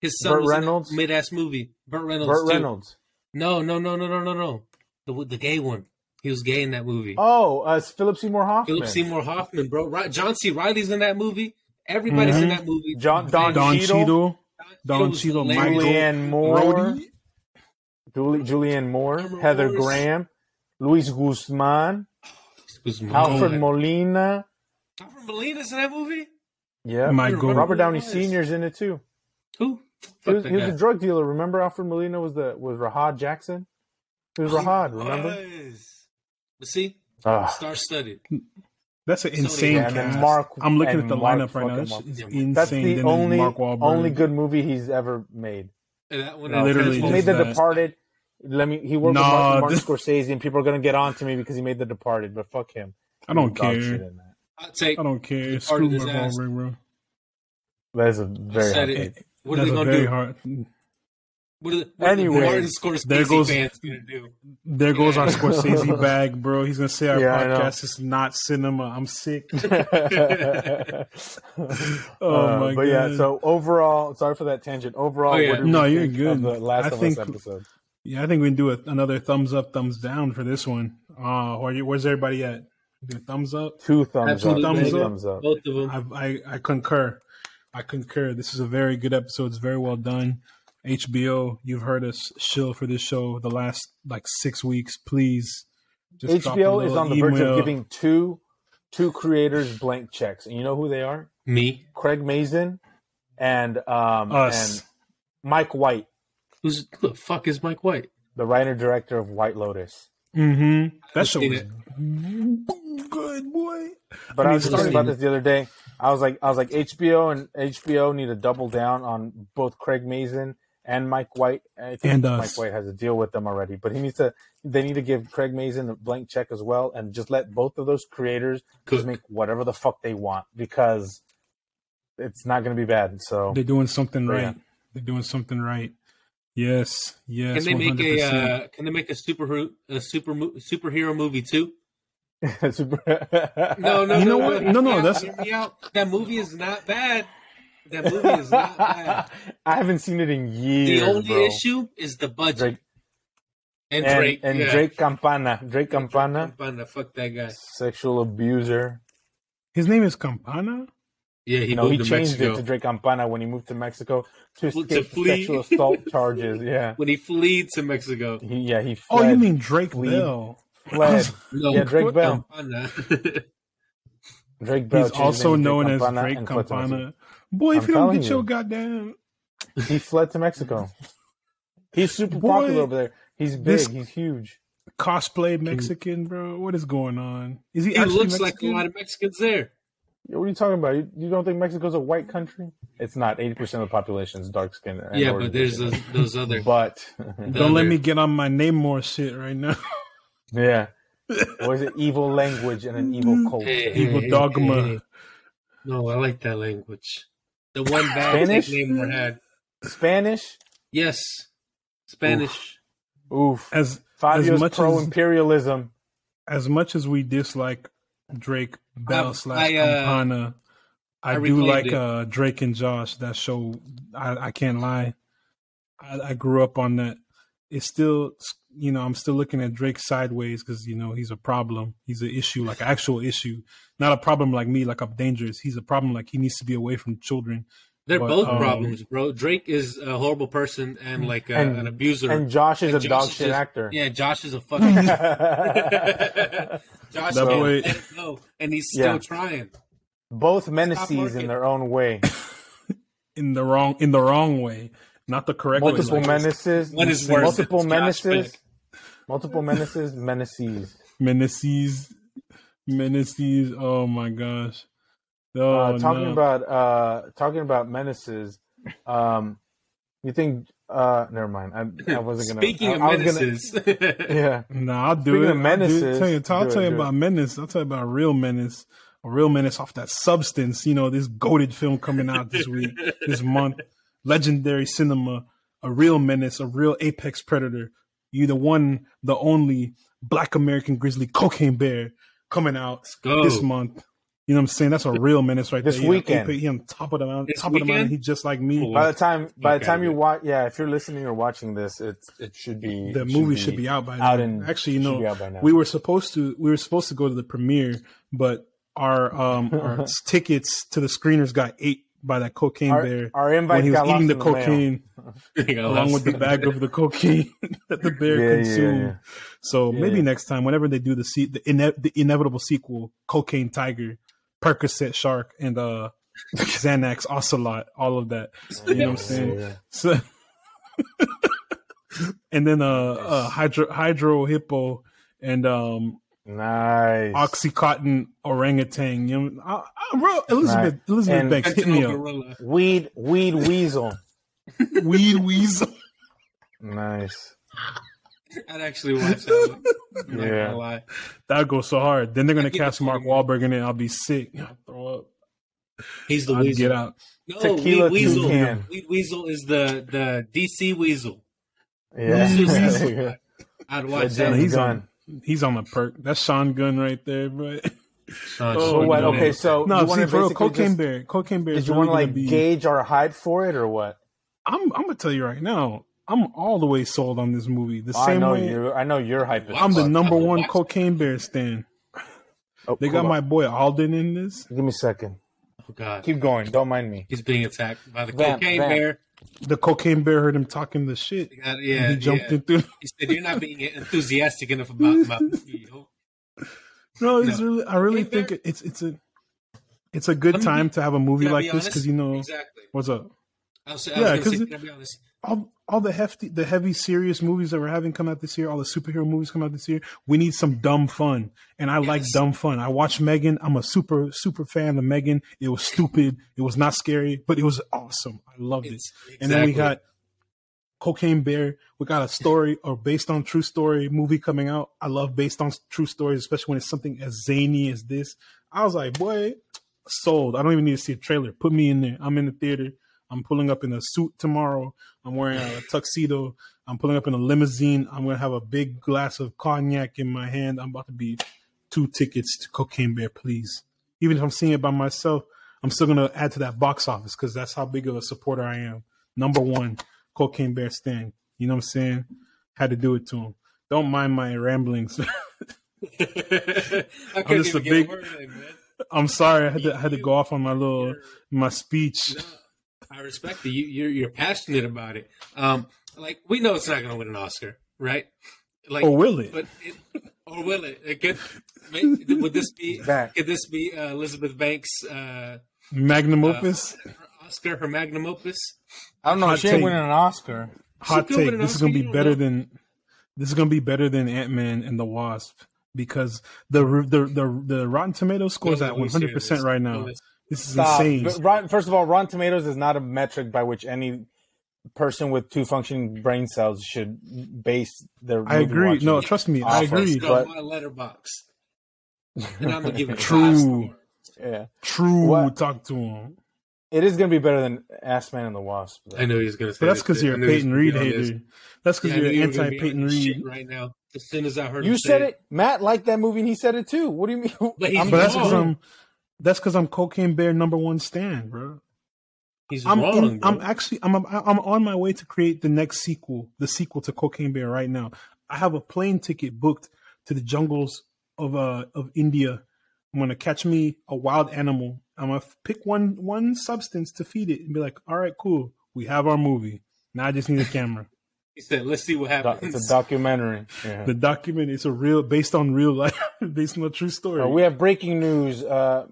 His son Burt was Reynolds? mid ass movie. Burt Reynolds. Burt too. Reynolds. No, no, no, no, no, no, no. The the gay one. He was gay in that movie. Oh, uh, Philip Seymour Hoffman. Philip Seymour Hoffman, bro. Right, John C. Reilly's in that movie. Everybody's in Mhm. that movie. John- Don Don Cheadle? Cheadle. Don was Cheadle. Michael Julianne Moore. Brody. Julie, Julianne Moore. Cameron Heather Morris. Graham. Luis Guzman. Was Alfred Molina. Molina. Alfred Molina's in that movie. Yeah. My Remember Robert Downey it was? Sr.'s in it too. Who? He was, he was a drug dealer. Remember Alfred Molina was the was Rahad Jackson? He was Rahad, remember? Was. But see, Ah. star studded. That's an insane yeah, cast. Mark- I'm looking at the Mark lineup right now. That's fucking is Mark. insane. That's the Then only Mark only good movie he's ever made. And that one No, Literally he made The that. Departed. Let me. He worked Nah, with Martin, Martin this- Scorsese, and people are gonna get on to me because he made The Departed. But fuck him. I don't He's shit care. in that. I'll take. I don't care. Screw his Mark. Wahlberg, bro. That is a very said hard What are That's they gonna do? hard. What are, the, what Anyway, are the Scorsese there goes- fans gonna do? There goes our Scorsese bag, bro. He's gonna say our Yeah, podcast is not cinema. I'm sick. oh my god. but yeah, so overall, sorry for that tangent. Overall, Oh, yeah. what No, you're good. Of the Last I of think- Us episode. Yeah, I think we can do a, another thumbs up, thumbs down for this one. Uh, where, where's everybody at? Do thumbs up? Two thumbs Absolutely. up. Two up. thumbs up. Both of them. I, I I concur. I concur. This is a very good episode. It's very well done. HBO, you've heard us shill for this show the last like six weeks. Please, just drop a HBO is on the verge of giving two two creators blank checks, and you know who they are? Me. Craig Mazin and um Us. and Mike White, Who's who the fuck is Mike White? the writer director of White Lotus. Mm-hmm. That show was it. Good, boy. But I I was talking about this the other day. I was like, I was like, HBO and HBO need to double down on both Craig Mazin and Mike White. I think And us. Mike White has a deal with them already, but he needs to. They need to give Craig Mazin a blank check as well, and just let both of those creators Cook. just make whatever the fuck they want because it's not going to be bad. So They're doing something right. yeah. They're doing something right. Yes, yes. Can they make a uh, Can they make a super a super superhero movie too? Super- No, no, You know no, what? no, No, no, that's- hear me out. that movie is not bad. That movie is not bad. I haven't seen it in years. The only bro. issue is the budget Drake and, and, Drake and yeah. Drake Campana, Drake Campana, Campana, fuck that guy. sexual abuser. His name is Campana. Yeah, he You know, he to changed Mexico. it to Drake Campana when he moved to Mexico to To escape flee. sexual assault charges. Yeah, when he fled to Mexico. he yeah he Oh, you mean Drake Lead. Bell? Fled? No, Yeah, Drake Bell. Campana. Drake Bell. He's also name to known as Campana Drake and fled to Mexico. Campana. Boy, if I'm you don't telling get your goddamn He fled to Mexico. He's super Boy, popular over there. He's big. He's huge. cosplay Mexican, bro, what is going on? Is he, he actually looks like a lot of Mexicans there. What are you talking about? You, you don't think Mexico's a white country? It's not. Eighty percent of the population is dark skinned. Yeah, but there's those, those other. But Don't let me get on my name more shit right now. yeah, or is it evil language and an evil culture? Hey, Evil hey, dogma. hey. No, I like that language. The one bad Spanish? nickname we had. Spanish. Yes, Spanish. Oof. As Fabio's much pro imperialism. as much as we dislike Drake Bell I- slash I, uh, Campana, I, I do like uh, Drake and Josh. That show, I, I can't lie. I, I grew up on that. It's still, you know, I'm still looking at Drake sideways because you know he's a problem. He's an issue, like an actual issue, not a problem like me, like I'm dangerous. He's a problem like he needs to be away from children. They're But, both um, problems, bro. Drake is a horrible person and like a, And- an abuser. And Josh is And a Josh dog is shit just- actor. yeah, Josh is a fucking. Josh That can't boy- go, and he's still Yeah. trying. Both menaces in their own way. in the wrong in the wrong way, not the correct way. Multiple like menaces. One is worse. Multiple menaces. Beck. Multiple menaces. Menaces. Menaces, menaces. Oh my gosh! Oh, uh, talking no. about uh, talking about menaces. Um, you think? Uh, never mind. I, I wasn't gonna. Speaking I, of I was gonna- menaces, yeah. No, I'll do Speaking it. of menaces, I'll, do, tell you, I'll tell it, you do about menace. I'll tell you about real menace, a real menace off that substance. You know, this goaded film coming out this week, this month, legendary cinema, a real menace, a real apex predator. You the one, the only Black American grizzly cocaine bear coming out go. this month. You know what I'm saying? That's a real menace right This there. He on weekend. apex- he on top of the mountain, This top of the mountain. weekend? He's just like me. By the time, by the time you watch, yeah, if you're listening or watching this, it's it should be the it movie should be out by now. in- Actually, you know, be out by now. we were supposed to we were supposed to go to the premiere, but our um our tickets to the screeners got ate by that cocaine Our, bear our invite when he was got eating the cocaine You know, along with the bag of the cocaine that the bear Yeah, yeah, consumed. yeah. So Yeah, maybe yeah. next time, whenever they do the se- the, ine- the inevitable sequel, Cocaine Tiger, Percocet Shark, and uh Xanax Ocelot, all of that. You know what I'm saying? Yeah, yeah. So, and then uh, uh hydro hydro hippo and um Nice. oxycontin orangutan. You know, I, I, bro, Elizabeth Elizabeth And- Banks hit me up. Weed, weed weasel. Weed weasel. Nice. I'd actually watch that. One. Yeah. gonna lie. That goes so hard. Then they're gonna cast Mark feeling. Wahlberg in it. I'll be sick. I'll throw up. He's the I'll weasel. get out. No, Tequila Weed Weasel. Toucan. Weed Weasel is the the DC Weasel. Yeah. Weasel Weasel. I'd watch The that. James he's Gunn. on. He's on the perk. That's Sean Gunn right there, bro. Sean Oh, So what? no. Okay, so No, you want see, to for real, basically Cocaine just, Bear. Cocaine Bear. did you really want to like be, gauge our hype for it or what? I'm I'm gonna tell you right now. I'm all the way sold on this movie. The oh, I same know way you. I know you're hype. as I'm the number one Watch- cocaine bear stan. Oh, They got on. my boy Alden in this. Give me a second. Oh God, Keep going. Don't mind me. he's being attacked by the Vamp, cocaine vamp. bear. The cocaine bear heard him talking the shit. He got- yeah, he jumped yeah. in through. He said, "You're not being enthusiastic enough about about video." No, it's No. really. I really Cocaine think Bear- it's it's a it's a good me time to have a movie like this because you know exactly. what's up. I was, I Yeah, because gonna 'cause say, it- I be honest? all all the hefty, the heavy, serious movies that we're having come out this year, all the superhero movies come out this year. We need some dumb fun, and I like dumb fun. I watched Megan. I'm a super super fan of Megan. It was stupid. It was not scary, but it was awesome. I loved it. It's, And then we got Cocaine Bear. We got a story or based on true story movie coming out. I love based on true stories, especially when it's something as zany as this. I was like, boy, sold. I don't even need to see a trailer. Put me in there. I'm in the theater. I'm pulling up in a suit tomorrow. I'm wearing a tuxedo. I'm pulling up in a limousine. I'm gonna have a big glass of cognac in my hand. I'm about to be two tickets to Cocaine Bear, please. Even if I'm seeing it by myself, I'm still gonna add to that box office because that's how big of a supporter I am. Number one, Cocaine Bear Stan. You know what I'm saying? Had to do it to him. Don't mind my ramblings. I couldn't just a big- a word in, man. I'm sorry. I had to I had to go off on my little my speech. No, I respect it. You, you're you're passionate about it. Um, like we know it's not going to win an Oscar, right? Like, Or will it? But it, or will it? it could, may- would this be? Back. Could this be uh, Elizabeth Banks' uh, Magnum opus. her Oscar, her magnum opus? I don't know. Hot She ain't take. winning an Oscar. Hot take. an This is gonna be better know. than this is gonna be better than Ant Man and the Wasp because the the the the Rotten Tomato scores Don't at let me 100 share percent this. right Don't now. Let- This is Stop. insane. But First of all, Rotten Tomatoes is not a metric by which any person with two functioning brain cells should base their. I agree. No, trust me. I agree. Go but- my letterbox, and I'm gonna give it True. five stars. Yeah, True. What? Talk to him. it is going to be better than Ass Man and the Wasp. though. I know he's gonna say. But that's because you're I a knew he was Peyton Reed be on hater. That's because Yeah, you're you anti gonna be on Peyton Reed. right now. As soon as I heard You him said say it. Matt liked that movie, and he said it too. What do you mean? But he's But that's because. I'm. That's because I'm Cocaine Bear number one stand, bro. He's I'm wrong. in. I'm actually I'm I'm on my way to create the next sequel, the sequel to Cocaine Bear right now. I have a plane ticket booked to the jungles of uh of India. I'm gonna catch me a wild animal. I'm gonna pick one one substance to feed it and be like, all right, cool. We have our movie. Now I just need a camera. He said, "Let's see what happens." It's a documentary. Yeah. the document is a real based on real life, based on a true story. Uh, we have breaking news. Uh,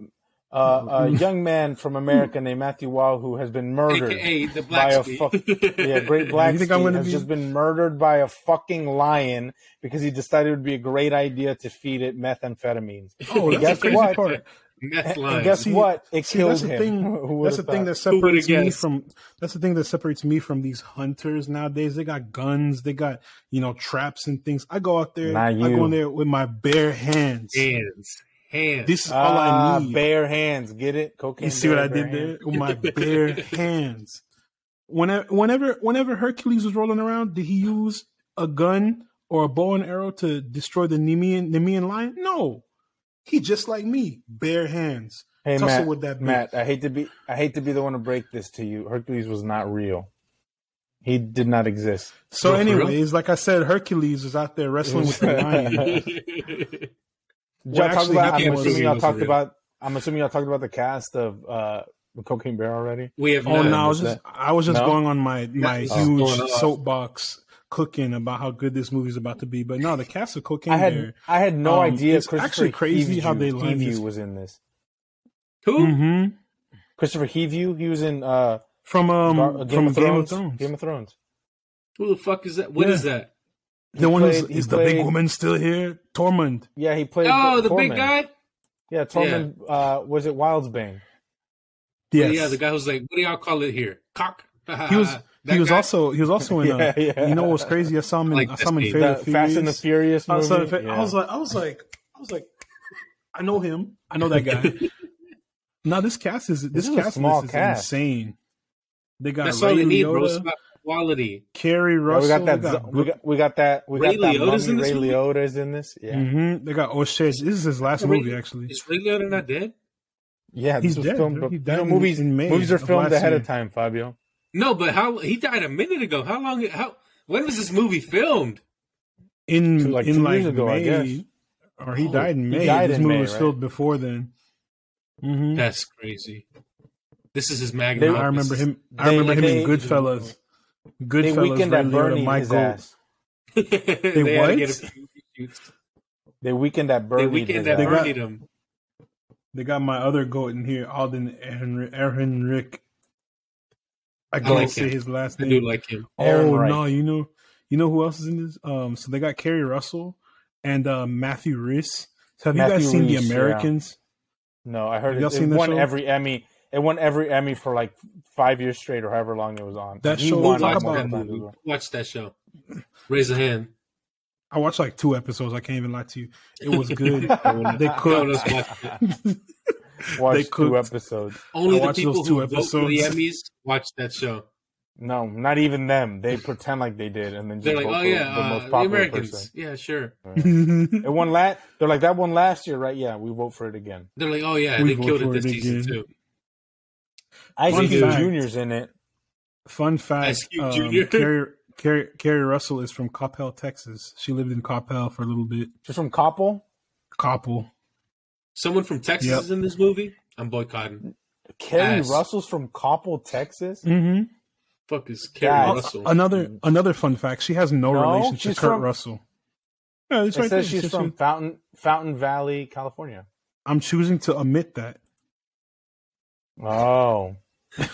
uh, a young man from America named Matthew Wall who has been murdered AKA the by black a fuck, yeah, Great Black You think I'm gonna has be- just been murdered by a fucking lion because he decided it would be a great idea to feed it methamphetamines. oh, that's guess crazy what? part. Meth And line. guess what? It See, killed that's the him. thing. That's the would've thing that separates me from. That's the thing that separates me from these hunters nowadays. They got guns. They got you know traps and things. I go out there. Not I go in there with my bare hands. hands, hands. This is all Ah, I need. bare hands. Get it? Cocaine. you see what I did bare there with my bare hands. Whenever, whenever, whenever Hercules was rolling around, did he use a gun or a bow and arrow to destroy the Nemean Nemean lion? No, he just like me, bare hands. Hey Tussle Matt, with that bitch. Matt, I hate to be I hate to be the one to break this to you. Hercules was not real. He did not exist. So, for anyways, like I said, Hercules was out there wrestling with the lion. Y'all actually, about, I'm assuming y'all talked wasn't about I'm assuming y'all talked about the cast of uh Cocaine Bear already. we have Oh no, I was is just I was just No? going on my my it's huge soapbox cooking about how good this movie's about to be. But no, the cast of Cocaine I had Bear. I had no Um, idea it's Kristofer actually crazy how Hivju- they lined Hivju this- was in this. Who? hmm Kristofer Hivju, he was in uh From um Gar- uh, from of Game of Thrones. Game of Thrones. Who the fuck is that? What Yeah. is that? the one who's played- he is the big woman still here? Tormund. Yeah, he played Oh, the big guy. Yeah, Tormund uh was it Wildsbane? Yes. Yeah, the guy who's like, what do y'all call it here? Cock. He was That he was guy? also he was also in Yeah, uh, yeah. you know what was crazy? I saw him in Like I saw him in Fate The of Fast and the Furious. Furious I movie. was, like, Yeah. I was like I was like I was like I know him. I know that guy. now this cast is this, This is cast small list is cast. insane. They got That's Ray all they need, bro. It's Liotta, quality. Keri Yeah, Russell. we got that. they zo- got we got we got that. We Ray got that. Mummy. in this Ray movie? Liotta's in this. Yeah, hmm They got shit! This is his last Ray- movie actually. Is Ray Liotta not dead? yeah. This He's was dead, filmed. bro. He you know, movies. in May movies are filmed ahead year. of time, Fabio. No, but how he died a minute ago. How long? How when was this movie filmed? In Two- like in two like years ago, I May, guess. or he Oh, died in he May. died this in movie May, was right? filmed before then. hmm That's crazy. This is his magnum. They- I remember him. I They- remember him they- in Goodfellas. They Goodfellas, weekend Ray at Liotta, Bernie his ass. they, had to what? get a few shoots. They weekend at Bernie. They weekend his at They ass. got- Bernie them. They got my other goat in here, Alden Ehrenreich. I can't like say him. his last name. I name. do like him. Aaron Oh Wright. no, you know, you know who else is in this? Um, so they got Keri Russell and uh, Matthew Rhys. So have you guys seen Rhys, The yeah. Americans? No, I heard Y'all it, it seen the won show? every Emmy. It won every Emmy for like five years straight, or however long it was on. That He show- won talk about- multiple times. Watch that show. Raise a hand. I watched like two episodes. I can't even lie to you. It was good. they No one cooked. else watched They two episodes. Only I the watched people those who two vote for the. Emmys watch that show. No, not even them. They pretend like they did, and then just They're like, vote oh yeah, the uh, most the popular Americans. person. Yeah, sure. It won last. They're like that one last year, right? Yeah, we vote for it again. They're like, oh yeah, We they killed it this it season again. too. Ice Fun Cube fact. Junior's in it. Fun fact: Ice Cube um, Jr.. Keri, Keri, Keri Russell is from Coppell, Texas. She lived in Coppell for a little bit. She's from Coppell. Coppell. Someone from Texas Yep. is in this movie. I'm boycotting. Keri Ass. Russell's from Coppell, Texas. Mm-hmm. Fuck is Keri Yeah. Russell? Another another fun fact: she has no, No, relation to she's Kurt from- Russell. Yeah, it's It right says there. she's It says from she- Fountain Fountain Valley, California. I'm choosing to omit that. Oh.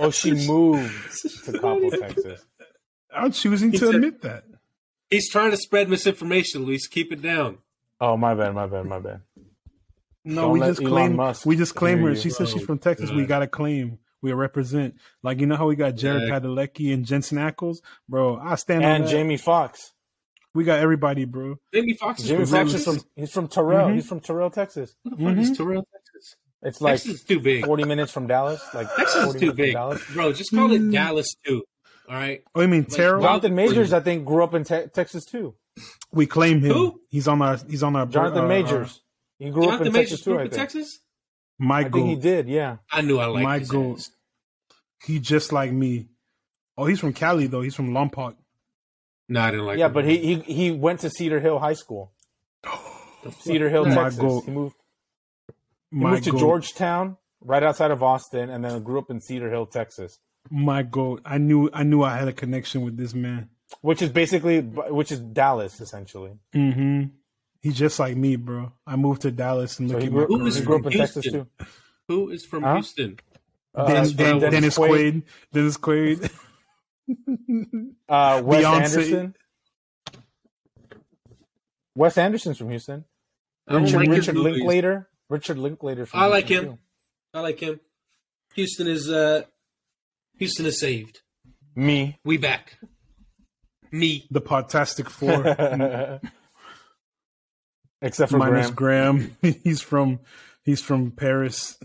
Oh, she moved to Coppell, Texas. I'm choosing He to said- admit that. He's trying to spread misinformation, Luis. Keep it down. Oh, my bad, my bad, my bad. No, Don't we just claim. Musk We just claim her. you. She says she's Oh, from Texas. We gotta claim. We represent. Like you know how we got Jared Yeah. Padalecki and Jensen Ackles, bro. I stand on And that. Jamie Foxx. We got everybody, bro. Jamie Foxx. is Jamie from Foxx is Texas. from he's from Terrell. Mhm. He's from Terrell, Texas. Who the fuck is Terrell, Texas? It's like Texas is too big. forty minutes from Dallas. Like Texas is too big, bro. Just call it Mm. Dallas too. All right. Oh, you mean Like, Terrell? Jonathan Majors, I think, grew up in te- Texas too. we claim him. Who? He's on our. He's on our. Jonathan uh, Majors. He grew up in Majors Texas grew too. up I think. Texas. My I think he did. Yeah. I knew I liked My his He just like me. Oh, he's from Cali though. He's from Lompoc. No, I didn't like. yeah, him. but he, he he went to Cedar Hill High School. Cedar Hill, Texas. goat. He moved. He My moved to. Georgetown, right outside of Austin, and then grew up in Cedar Hill, Texas, My goat. I knew. I knew I had a connection with this man. which is basically which is Dallas essentially. Mm-hmm. He's just like me, bro. I moved to Dallas and So look he at grew, my Who he is career. grew up from in Texas Houston? too. Who is from Huh? Houston? Uh, Den- that's what Den- want. Dennis Quaid. Dennis Quaid. Uh, Wes Beyonce. Anderson. Wes Anderson's from Houston. Richard, like Richard. Linklater. Richard Linklater. From I like Houston, him. I like him. Houston is uh, Houston is saved. Me. We back. Me. the Podtastic Four. Except for minus Graham. Graham. he's from. He's from Paris.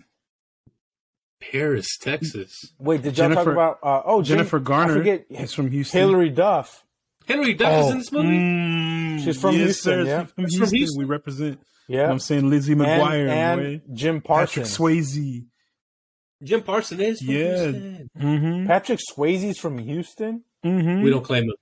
Paris, Texas. Wait, did y'all Jennifer- talk about? Uh, oh, Jen- Jennifer Garner I forget. is from Houston. Hilary Duff. Hilary Duff is Oh. in this movie. Mm, She's from yes, Houston, sir. yeah. From She's from Houston. Houston. We represent. You know Yeah. what I'm saying Lizzie McGuire, and boy. Jim Patrick Parsons. Swayze. Jim Parson is from Yeah. Houston. Mm-hmm. Patrick Swayze's from Houston. Mm-hmm. We don't claim him.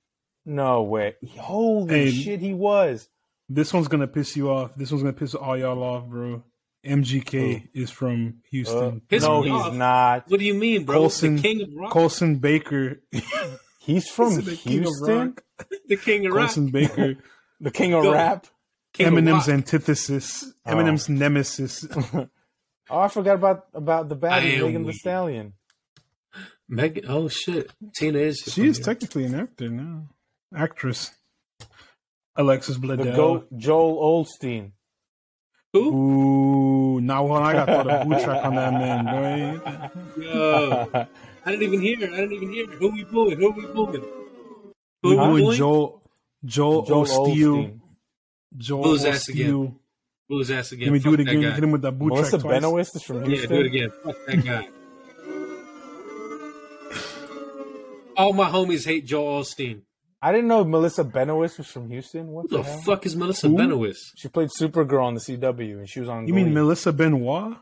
No way. Holy Hey. shit, he was. This one's gonna piss you off. This one's gonna piss all y'all off, bro. MGK is from Uh, Houston. Piss no, he's off. not. What do you mean, bro? Colson- the king of rock. Colson Baker. He's from the king of Houston. rock. the king of rock. Colson Baker. The king of Go. rap. King Eminem's rock. antithesis. Eminem's nemesis. Oh, I forgot about about the bad Megan the. Stallion. Megan. Oh shit, Tina is. she is here. technically an actor now. Actress. Alexis The Bledel. goat Joel Olstein. Who? Ooh, now well, I got to throw the boot track on that man, boy. Yo, I didn't even hear. I didn't even hear. Who we booing? Who we booing? Who We we doing? Joel, Joel, Joel Osteen. Olstein. Joel Boo his ass again. Osteen. Who's ass again? Let me do it that again. guy. Hit him with that boot Melissa track twice. Benoist is from Houston. Yeah, Houston. do it again. Fuck that guy. All my homies hate Joel Osteen. I didn't know Melissa Benoist was from Houston. What Who the, the hell? fuck is Melissa Who? Benoist? She played Supergirl on the CW, and she was on. You mean Glee. Melissa Benoit?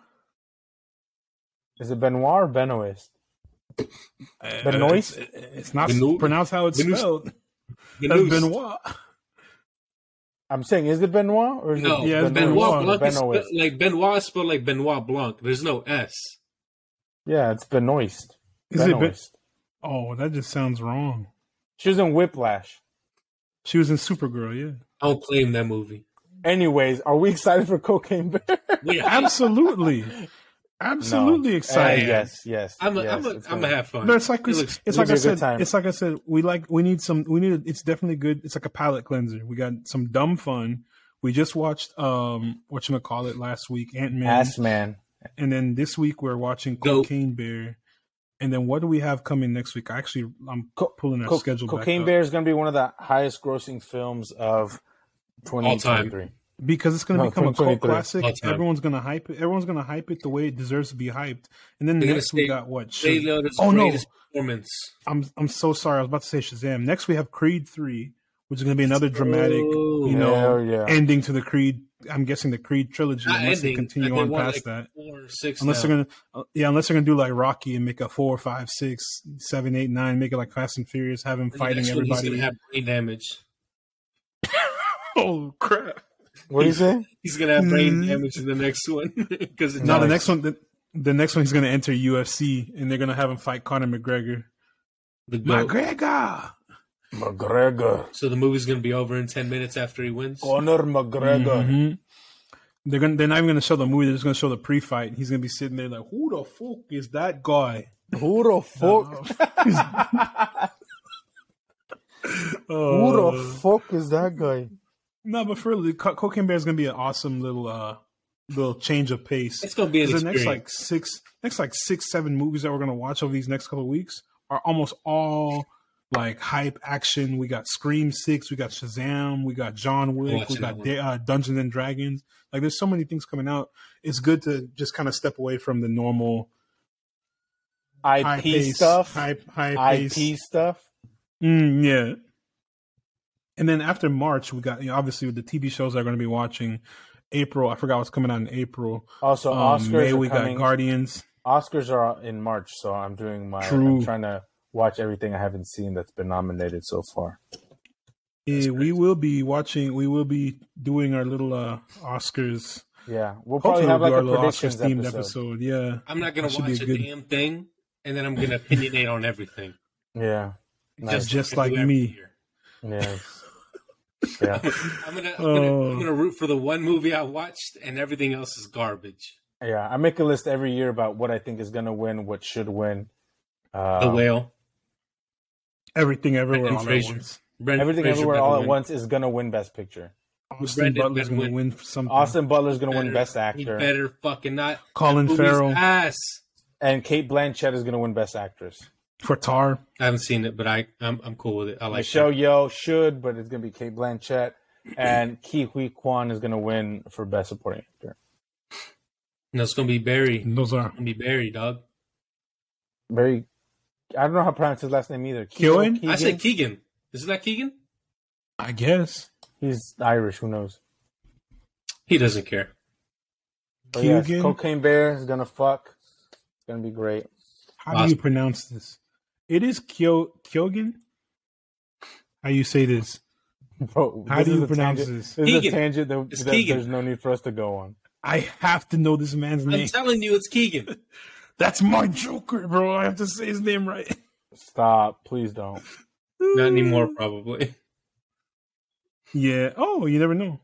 Is it Benoit or Benoist? Uh, Benoist? It's, it's not Benoit? pronounced how it's Benoist? spelled. Benoist. That's Benoit. I'm saying, is it Benoit or is No, it Yeah, Benoit, Benoit. Blanc is Benoist? spe- like Benoit is spelled like Benoit Blanc. There's no S. Yeah, it's Benoist. Is it Ben- Benoist. Oh, that just sounds wrong. She was in Whiplash. She was in Supergirl, yeah. I don't claim that movie. Anyways, are we excited for Cocaine Bear? We, Absolutely. Absolutely No. excited. Uh, yes, yes. I'm a, yes, I'm a, it's I'm gonna- gonna have fun. But it's like It it's, looks- it's like be I a good said. time. It's like I said. We like we need some. We need. It's definitely good. It's like a palate cleanser. We got some dumb fun. We just watched um what you call it last week, Ant Man, Ass Man. and then this week we're watching Go. Cocaine Bear. And then what do we have coming next week? I actually, I'm Co- pulling our Co- schedule. back Cocaine up. Bear is going to be one of the highest grossing films of 2023. Because it's going to No, become a cult classic. Everyone's going to hype it. Everyone's going to hype it the way it deserves to be hyped. And then They're gonna next we got what? Jay Shaz- Leno's Oh, no. greatest performance. I'm I'm so sorry. I was about to say Shazam. Next we have Creed three, which is going to be another dramatic, Oh. you know, yeah. ending to the Creed. I'm guessing the Creed trilogy, Not unless they continue they on want, past like, that. Four, six. Unless now. they're gonna, uh, yeah, unless they're gonna do like Rocky and make a four, five, six, seven, eight, nine, make it like Fast and Furious, have him The fighting next one, He's everybody. gonna have brain damage. oh crap! What do you say? He's gonna have brain Mm. damage in the next one because Now the next one, the, the next one, he's gonna enter UFC, and they're gonna have him fight Conor McGregor. the goat. McGregor. McGregor. So the movie's gonna be over in ten minutes after he wins. Conor McGregor. Mhm. They're gonna. They're not even gonna show the movie. They're just gonna show the pre-fight. He's gonna be sitting there like, "Who the fuck is that guy?" Who the fuck? Who the fuck is that guy? No, but for real, Co- Cocaine Bear is gonna be an awesome little, uh, little change of pace. It's gonna be an the next like six, next like six, seven movies that we're gonna watch over these next couple of weeks are almost all like hype action. We got Scream Six, we got Shazam, we got John Wick, we got that Da- uh, Dungeons and Dragons. Like, there's so many things coming out. It's good to just kind of step away from the normal high IP pace stuff. high high pace. IP stuff. Mm, yeah. And then after March, we got you know, obviously with the TV shows that are going to be watching. April, I forgot what's coming out in April. Also, Um, Oscars May are we coming. got Guardians. Oscars are in March, so I'm doing my. True. I'm trying to watch everything I haven't seen that's been nominated so far. Yeah, we will be watching. We will be doing our little uh Oscars. Yeah, we'll Hopefully, probably have we'll like do a our little predictions Oscars themed episode. episode. Yeah, I'm not gonna That be watch a good. damn thing, and then I'm gonna opinionate on everything. Yeah, nice. Just like like me. yeah, yeah, I'm gonna, I'm, gonna, Oh. I'm gonna root for the one movie I watched, and everything else is garbage. yeah. I make a list every year about what I think is gonna win, what should win. Uh, the whale, everything everywhere And all at once. Brendan everything Fraser everywhere better all at win. once is gonna win Best Picture. Austin Brendan Butler's going to win. win something. Austin Butler's gonna win Better- Best He Actor, better fucking not. Colin Farrell ass. and Cate Blanchett is gonna win Best Actress. For Tar. I haven't seen it, but I I'm, I'm cool with it. I like Michelle that. Yeoh should, but it's gonna be Cate Blanchett, and Ke Huy Quan is gonna win for Best Supporting Actor. No, it's gonna be Barry. It's Those are gonna be Barry, dog. Barry, I don't know how to pronounce his last name either. Keoghan? Keoghan? I said Keegan. Is it that Keegan? I guess. He's Irish. Who knows? He doesn't care. But yes, Cocaine Bear is gonna fuck. It's gonna be great. How do you pronounce this? It is Kyo Kyogen. How you say this? Bro, How this do you pronounce tangent. this? This is a tangent that, It's that there's no need for us to go on. I have to know this man's name. I'm telling you, it's Keegan. That's my Joker, bro. I have to say his name right. Stop, please don't. Not anymore, probably. Yeah. Oh, you never know.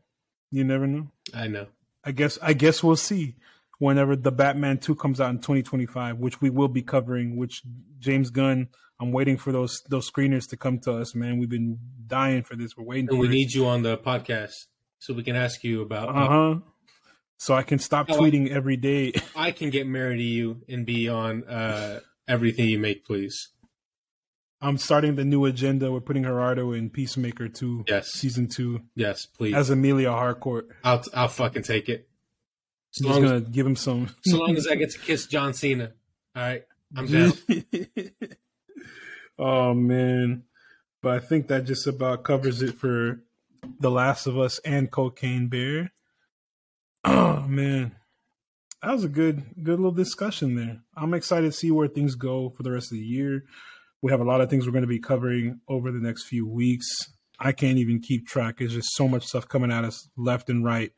You never know. I know. I guess. I guess we'll see whenever the Batman Two comes out in 2025, which we will be covering. Which James Gunn. I'm waiting for those those screeners to come to us, man. We've been dying for this. We're waiting And for we it. need you on the podcast so we can ask you about Uh how huh. So I can stop Oh, tweeting every day. I can get married to you and be on uh, everything you make, please. I'm starting the new agenda. We're putting Gerardo in Peacemaker 2, Yes. season 2, Yes, please. as Amelia Harcourt. I'll I'll fucking take it. So He's gonna give him some. so long as I get to kiss John Cena. All right, I'm down. oh man, but I think that just about covers it for The Last of Us and Cocaine Bear. Oh man, that was a good good little discussion there. I'm excited to see where things go for the rest of the year. We have a lot of things we're going to be covering over the next few weeks. I can't even keep track. There's just so much stuff coming at us left and right,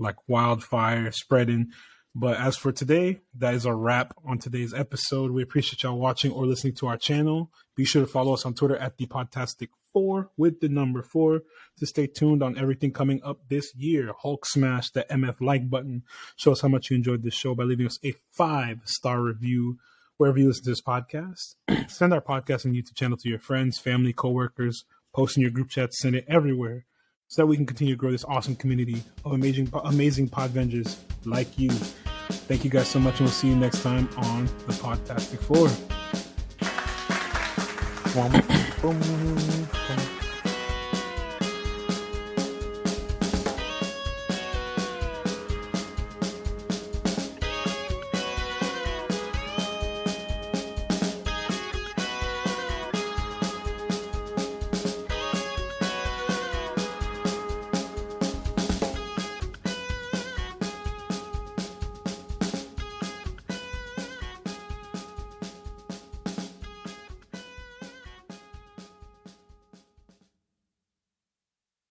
like wildfire spreading. But as for today, that is a wrap on today's episode. We appreciate y'all watching or listening to our channel. Be sure to follow us on Twitter at the Podtastic Four with the number four to stay tuned on everything coming up this year. Hulk smash the MF like button. Show us how much you enjoyed this show by leaving us a five star review wherever you listen to this podcast. Send our podcast and YouTube channel to your friends, family, coworkers. Post in your group chats. Send it everywhere so that we can continue to grow this awesome community of amazing, amazing Podvengers like you. Thank you guys so much, and we'll see you next time on the Podtastic Four.